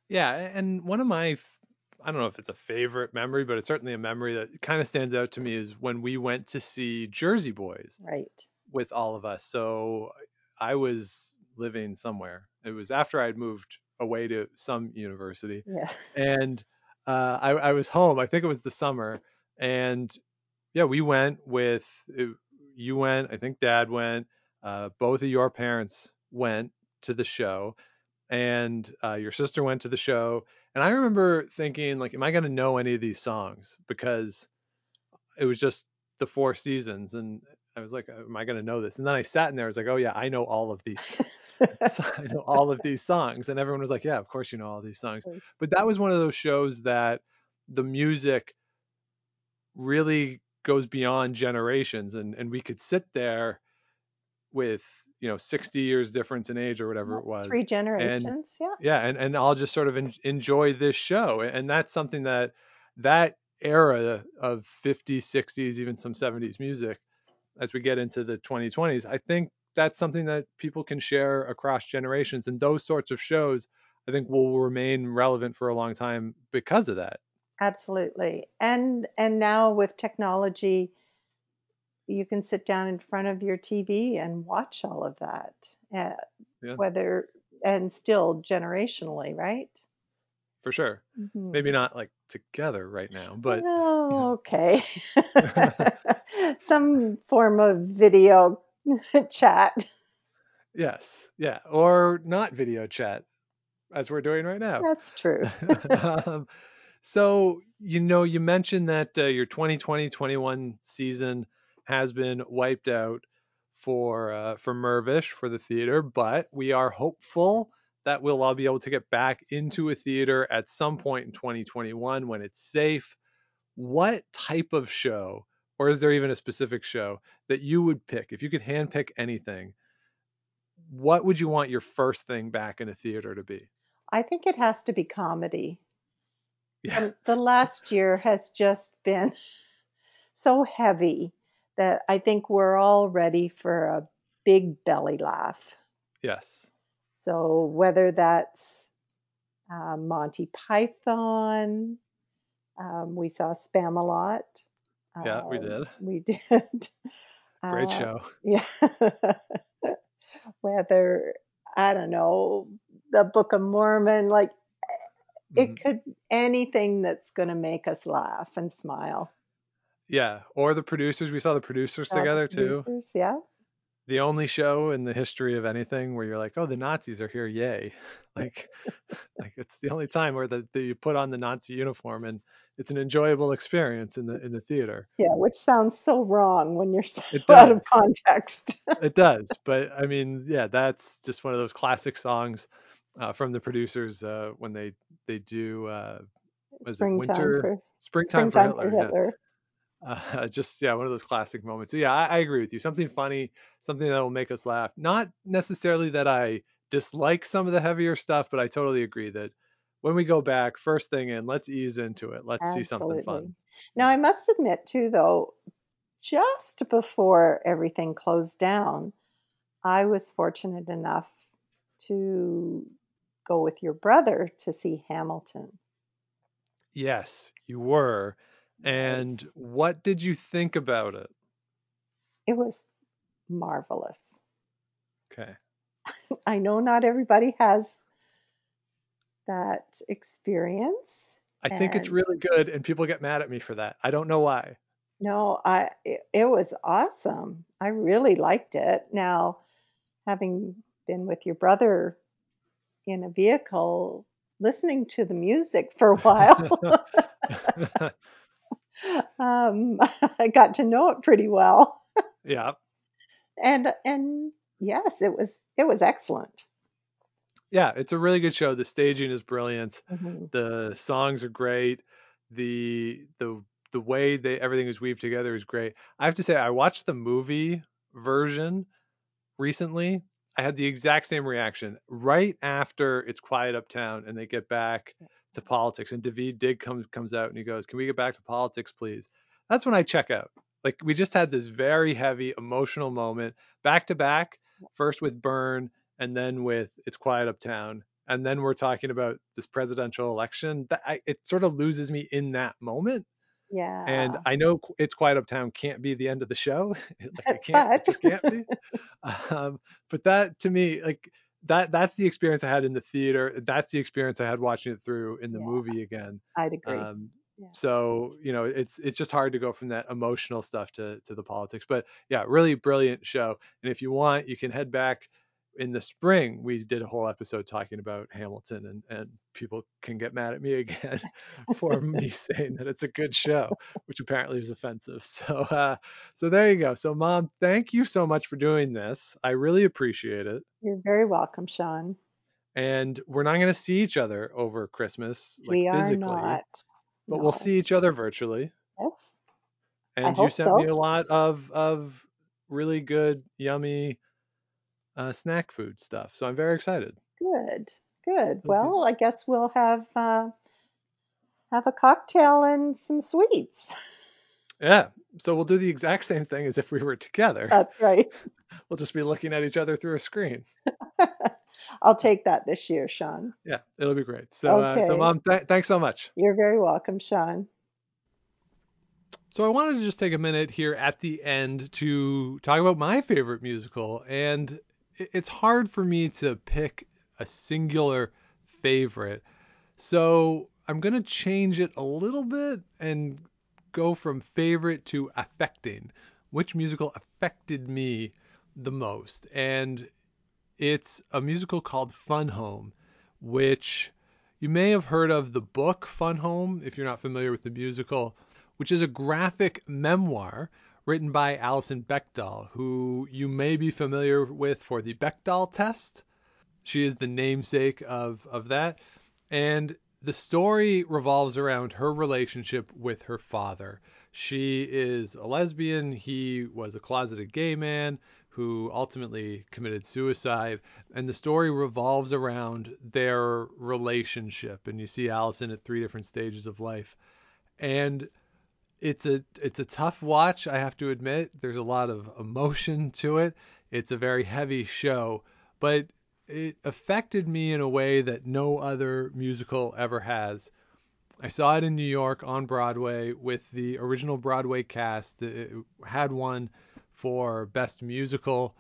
Yeah, and one of my I don't know if it's a favorite memory, but it's certainly a memory that kind of stands out to me is when we went to see Jersey Boys. Right. With all of us. So I was living somewhere. It was after I'd moved away to some university. Yeah. And uh, I, I was home. I think it was the summer. And yeah, we went with you went. I think Dad went. Uh, both of your parents went to the show, and uh, your sister went to the show. And I remember thinking, like, am I going to know any of these songs? Because it was just the four seasons, and I was like, am I going to know this? And then I sat in there. I was like, oh yeah, I know all of these. I know all of these songs, and everyone was like, yeah, of course you know all these songs. But that was one of those shows that the music really goes beyond generations and and we could sit there with you know 60 years difference in age or whatever it was three generations and, yeah. yeah and and I'll just sort of en- enjoy this show and that's something that that era of 50s 60s even some 70s music as we get into the 2020s I think that's something that people can share across generations and those sorts of shows I think will remain relevant for a long time because of that absolutely. And and now with technology you can sit down in front of your tv and watch all of that uh, yeah. whether and still generationally right? For sure. Mm-hmm. maybe not like together right now but oh, okay. Some form of video chat. Yes. Yeah. Or not video chat as we're doing right now. That's true. Um, so, you know, you mentioned that uh, your 2020-21 season has been wiped out for uh, for Mirvish for the theater, but we are hopeful that we'll all be able to get back into a theater at some point in 2021 when it's safe. What type of show, or is there even a specific show that you would pick if you could handpick anything? What would you want your first thing back in a theater to be? I think it has to be comedy. Yeah. the last year has just been so heavy that I think we're all ready for a big belly laugh. Yes. So whether that's uh, Monty Python, um, we saw Spamalot. Yeah, um, we did. We did. Great uh, show. Yeah. whether I don't know the Book of Mormon, like it mm-hmm. could anything that's going to make us laugh and smile. Yeah, or the producers. We saw the producers oh, together the producers, too. Yeah. The only show in the history of anything where you're like, oh, the Nazis are here, yay! like, like it's the only time where the, the you put on the Nazi uniform and it's an enjoyable experience in the in the theater. Yeah, which sounds so wrong when you're so out of context. it does, but I mean, yeah, that's just one of those classic songs uh, from the producers uh, when they they do uh, Springtime winter for springtime, springtime for for Hitler? Hitler. Yeah, uh, just yeah, one of those classic moments. So yeah, I, I agree with you. Something funny, something that will make us laugh. Not necessarily that I dislike some of the heavier stuff, but I totally agree that when we go back, first thing in, let's ease into it. Let's see something fun. Now, I must admit, too, though, just before everything closed down, I was fortunate enough to go with your brother to see Hamilton. Yes, you were. And Yes. what did you think about it? It was marvelous. Okay. I know not everybody has that experience. I think it's really good, and people get mad at me for that. I don't know why. No, I it, it was awesome. I really liked it. Now, having been with your brother in a vehicle listening to the music for a while, um, I got to know it pretty well. yeah. And and yes, it was it was excellent. Yeah, it's a really good show. The staging is brilliant. Mhm. The songs are great. The the the way they everything is weaved together is great. I have to say I watched the movie version recently. I had the exact same reaction right after it's quiet uptown and they get back to politics and Daveed Diggs comes comes out and he goes, "Can we get back to politics, please?" That's when I check out. Like we just had this very heavy emotional moment back to back, first with Burn and then with It's Quiet Uptown, and then we're talking about this presidential election. That I, it sort of loses me in that moment. Yeah. And I know It's Quiet Uptown can't be the end of the show. like it can't, it just can't be. Um, but that to me, like that, that's the experience I had in the theater. That's the experience I had watching it through in the Yeah. movie again. I'd agree. Um, Yeah. So you know, it's it's just hard to go from that emotional stuff to to the politics. But yeah, really brilliant show. And if you want, you can head back in the spring. We did a whole episode talking about Hamilton, and and people can get mad at me again for me saying that it's a good show, which apparently is offensive. So uh, so there you go. So mom, thank you so much for doing this. I really appreciate it. You're very welcome, Sean. And we're not going to see each other over Christmas, like we are physically, not. but we'll see each other virtually. Yes. And you hope sent me a lot of of really good, yummy uh, snack food stuff. So I'm very excited. Good. Good. Okay. Well, I guess we'll have uh, have a cocktail and some sweets. Yeah. So we'll do the exact same thing as if we were together. That's right. we'll just be looking at each other through a screen. I'll take that this year, Sean. Yeah, it'll be great. So, uh, so mom, th- thanks so much. You're very welcome, Sean. So I wanted to just take a minute here at the end to talk about my favorite musical, and it's hard for me to pick a singular favorite. So I'm gonna change it a little bit and go from favorite to affecting. Which musical affected me the most? And it's a musical called Fun Home, which you may have heard of the book Fun Home if you're not familiar with the musical, which is a graphic memoir written by Alison Bechdel, who you may be familiar with for the Bechdel test. She is the namesake of, of that. And the story revolves around her relationship with her father. She is a lesbian. He was a closeted gay man who ultimately committed suicide. And the story revolves around their relationship. And you see Alison at three different stages of life. And it's a it's a tough watch, I have to admit. There's a lot of emotion to it. It's a very heavy show, but it affected me in a way that no other musical ever has. I saw it in New York on Broadway with the original Broadway cast. It had won for Best Musical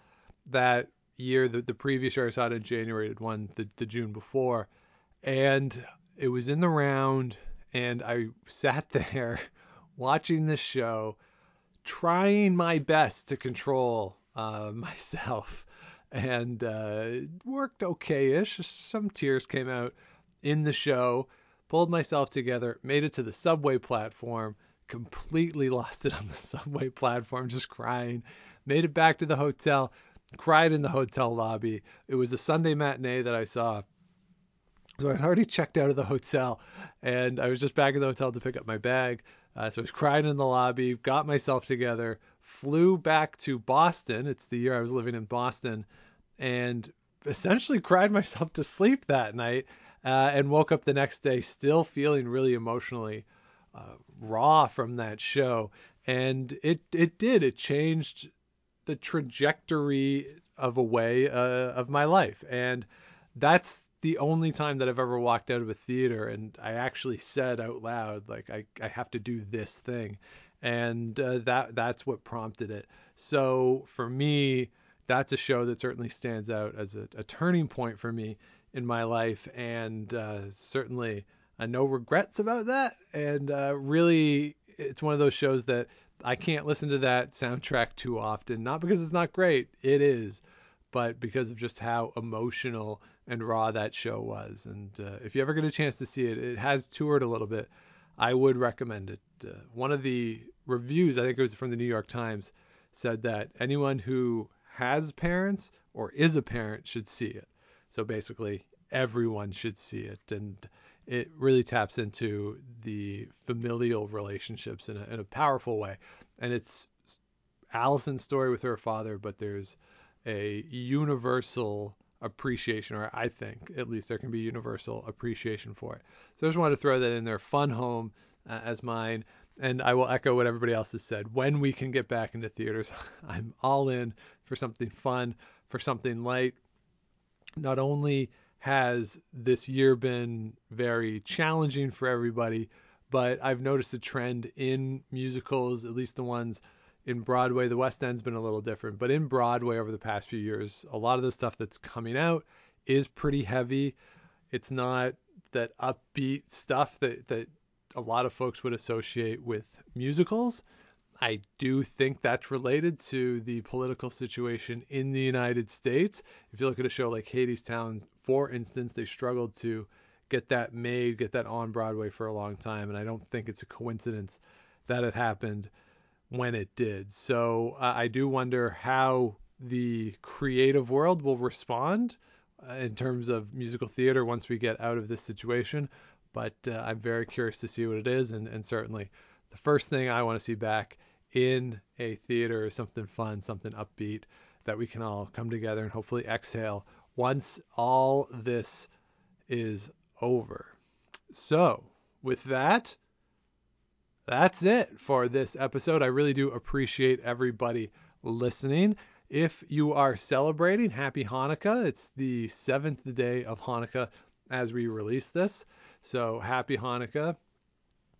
that year. The, the previous year I saw it in January, it won the, the June before. And it was in the round, and I sat there watching this show, trying my best to control uh, myself. And uh, worked okay ish. Some tears came out in the show pulled myself together, made it to the subway platform, completely lost it on the subway platform, just crying. Made it back to the hotel, cried in the hotel lobby. It was a Sunday matinee that I saw So I'd already checked out of the hotel, and I was just back in the hotel to pick up my bag. Uh, so I was crying in the lobby, got myself together, flew back to Boston. It's the year I was living in Boston, and essentially cried myself to sleep that night, uh, and woke up the next day still feeling really emotionally uh, raw from that show. And it it did it changed the trajectory of a way uh, of my life, and that's the only time that I've ever walked out of a theater and I actually said out loud like I, I have to do this thing. And uh, that that's what prompted it. So for me that's a show that certainly stands out as a, a turning point for me in my life. And uh, certainly uh, no regrets about that. And uh, really it's one of those shows that I can't listen to that soundtrack too often. Not because it's not great. It is. But because of just how emotional and raw that show was. And uh, if you ever get a chance to see it, it has toured a little bit. I would recommend it. Uh, one of the reviews, I think it was from the New York Times, said that anyone who has parents or is a parent should see it. So basically, everyone should see it. And it really taps into the familial relationships in a, in a powerful way. And it's Alison's story with her father, but there's a universal appreciation, or I think at least there can be universal appreciation for it. So I just wanted to throw that in there. Fun Home uh, as mine. And I will echo what everybody else has said. When we can get back into theaters, I'm all in for something fun, for something light. Not only has this year been very challenging for everybody, but I've noticed a trend in musicals, at least the ones in Broadway. The West End's been a little different, but in Broadway over the past few years, a lot of the stuff that's coming out is pretty heavy. It's not that upbeat stuff that that a lot of folks would associate with musicals. I do think that's related to the political situation in the United States. If you look at a show like Hadestown, for instance, they struggled to get that made, get that on Broadway for a long time, and I don't think it's a coincidence that it happened when it did. So uh, I do wonder how the creative world will respond uh, in terms of musical theater once we get out of this situation. But uh, I'm very curious to see what it is. And, and certainly the first thing I want to see back in a theater is something fun, something upbeat that we can all come together and hopefully exhale once all this is over. So, with that, that's it for this episode. I really do appreciate everybody listening. If you are celebrating, happy Hanukkah. It's the seventh day of Hanukkah as we release this. So happy Hanukkah.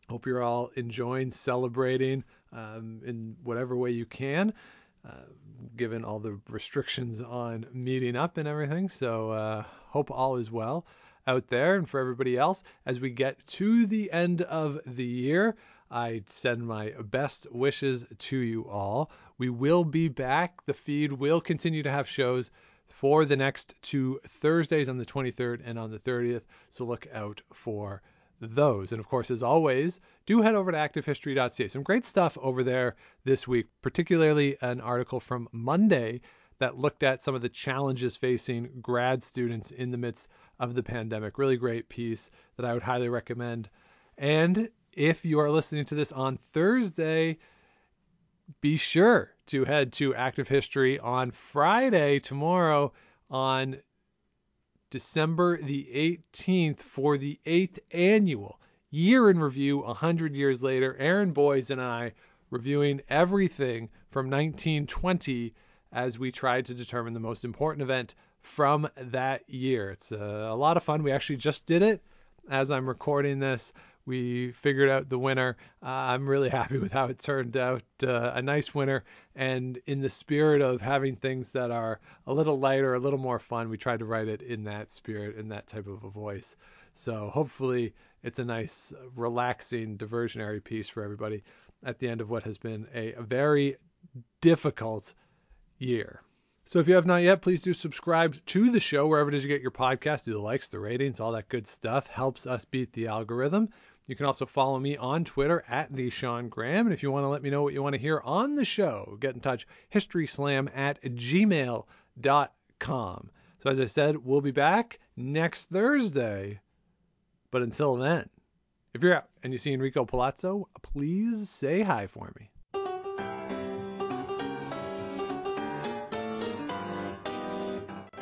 Hope you're all enjoying celebrating um, in whatever way you can, uh, given all the restrictions on meeting up and everything. So uh, hope all is well out there and for everybody else as we get to the end of the year. I send my best wishes to you all. We will be back. The feed will continue to have shows for the next two Thursdays on the 23rd and on the 30th. So look out for those. And of course, as always, do head over to activehistory.ca. Some great stuff over there this week, particularly an article from Monday that looked at some of the challenges facing grad students in the midst of the pandemic. Really great piece that I would highly recommend. And if you are listening to this on Thursday, be sure to head to Active History on Friday, tomorrow, on December the 18th for the eighth annual Year in Review 100 years later. Aaron Boys and I reviewing everything from 1920 as we tried to determine the most important event from that year. It's a, a lot of fun. We actually just did it as I'm recording this we figured out the winner. Uh, I'm really happy with how it turned out. Uh, a nice winner. And in the spirit of having things that are a little lighter, a little more fun, we tried to write it in that spirit, in that type of a voice. So hopefully it's a nice, relaxing, diversionary piece for everybody at the end of what has been a, very difficult year. So if you have not yet, please do subscribe to the show wherever it is you get your podcast. Do the likes, the ratings, all that good stuff. Helps us beat the algorithm. You can also follow me on Twitter at the Sean Graham. And if you want to let me know what you want to hear on the show, get in touch, historyslam at gmail.com. So as I said, we'll be back next Thursday But until then, if you're out and you see Enrico Palazzo, please say hi for me.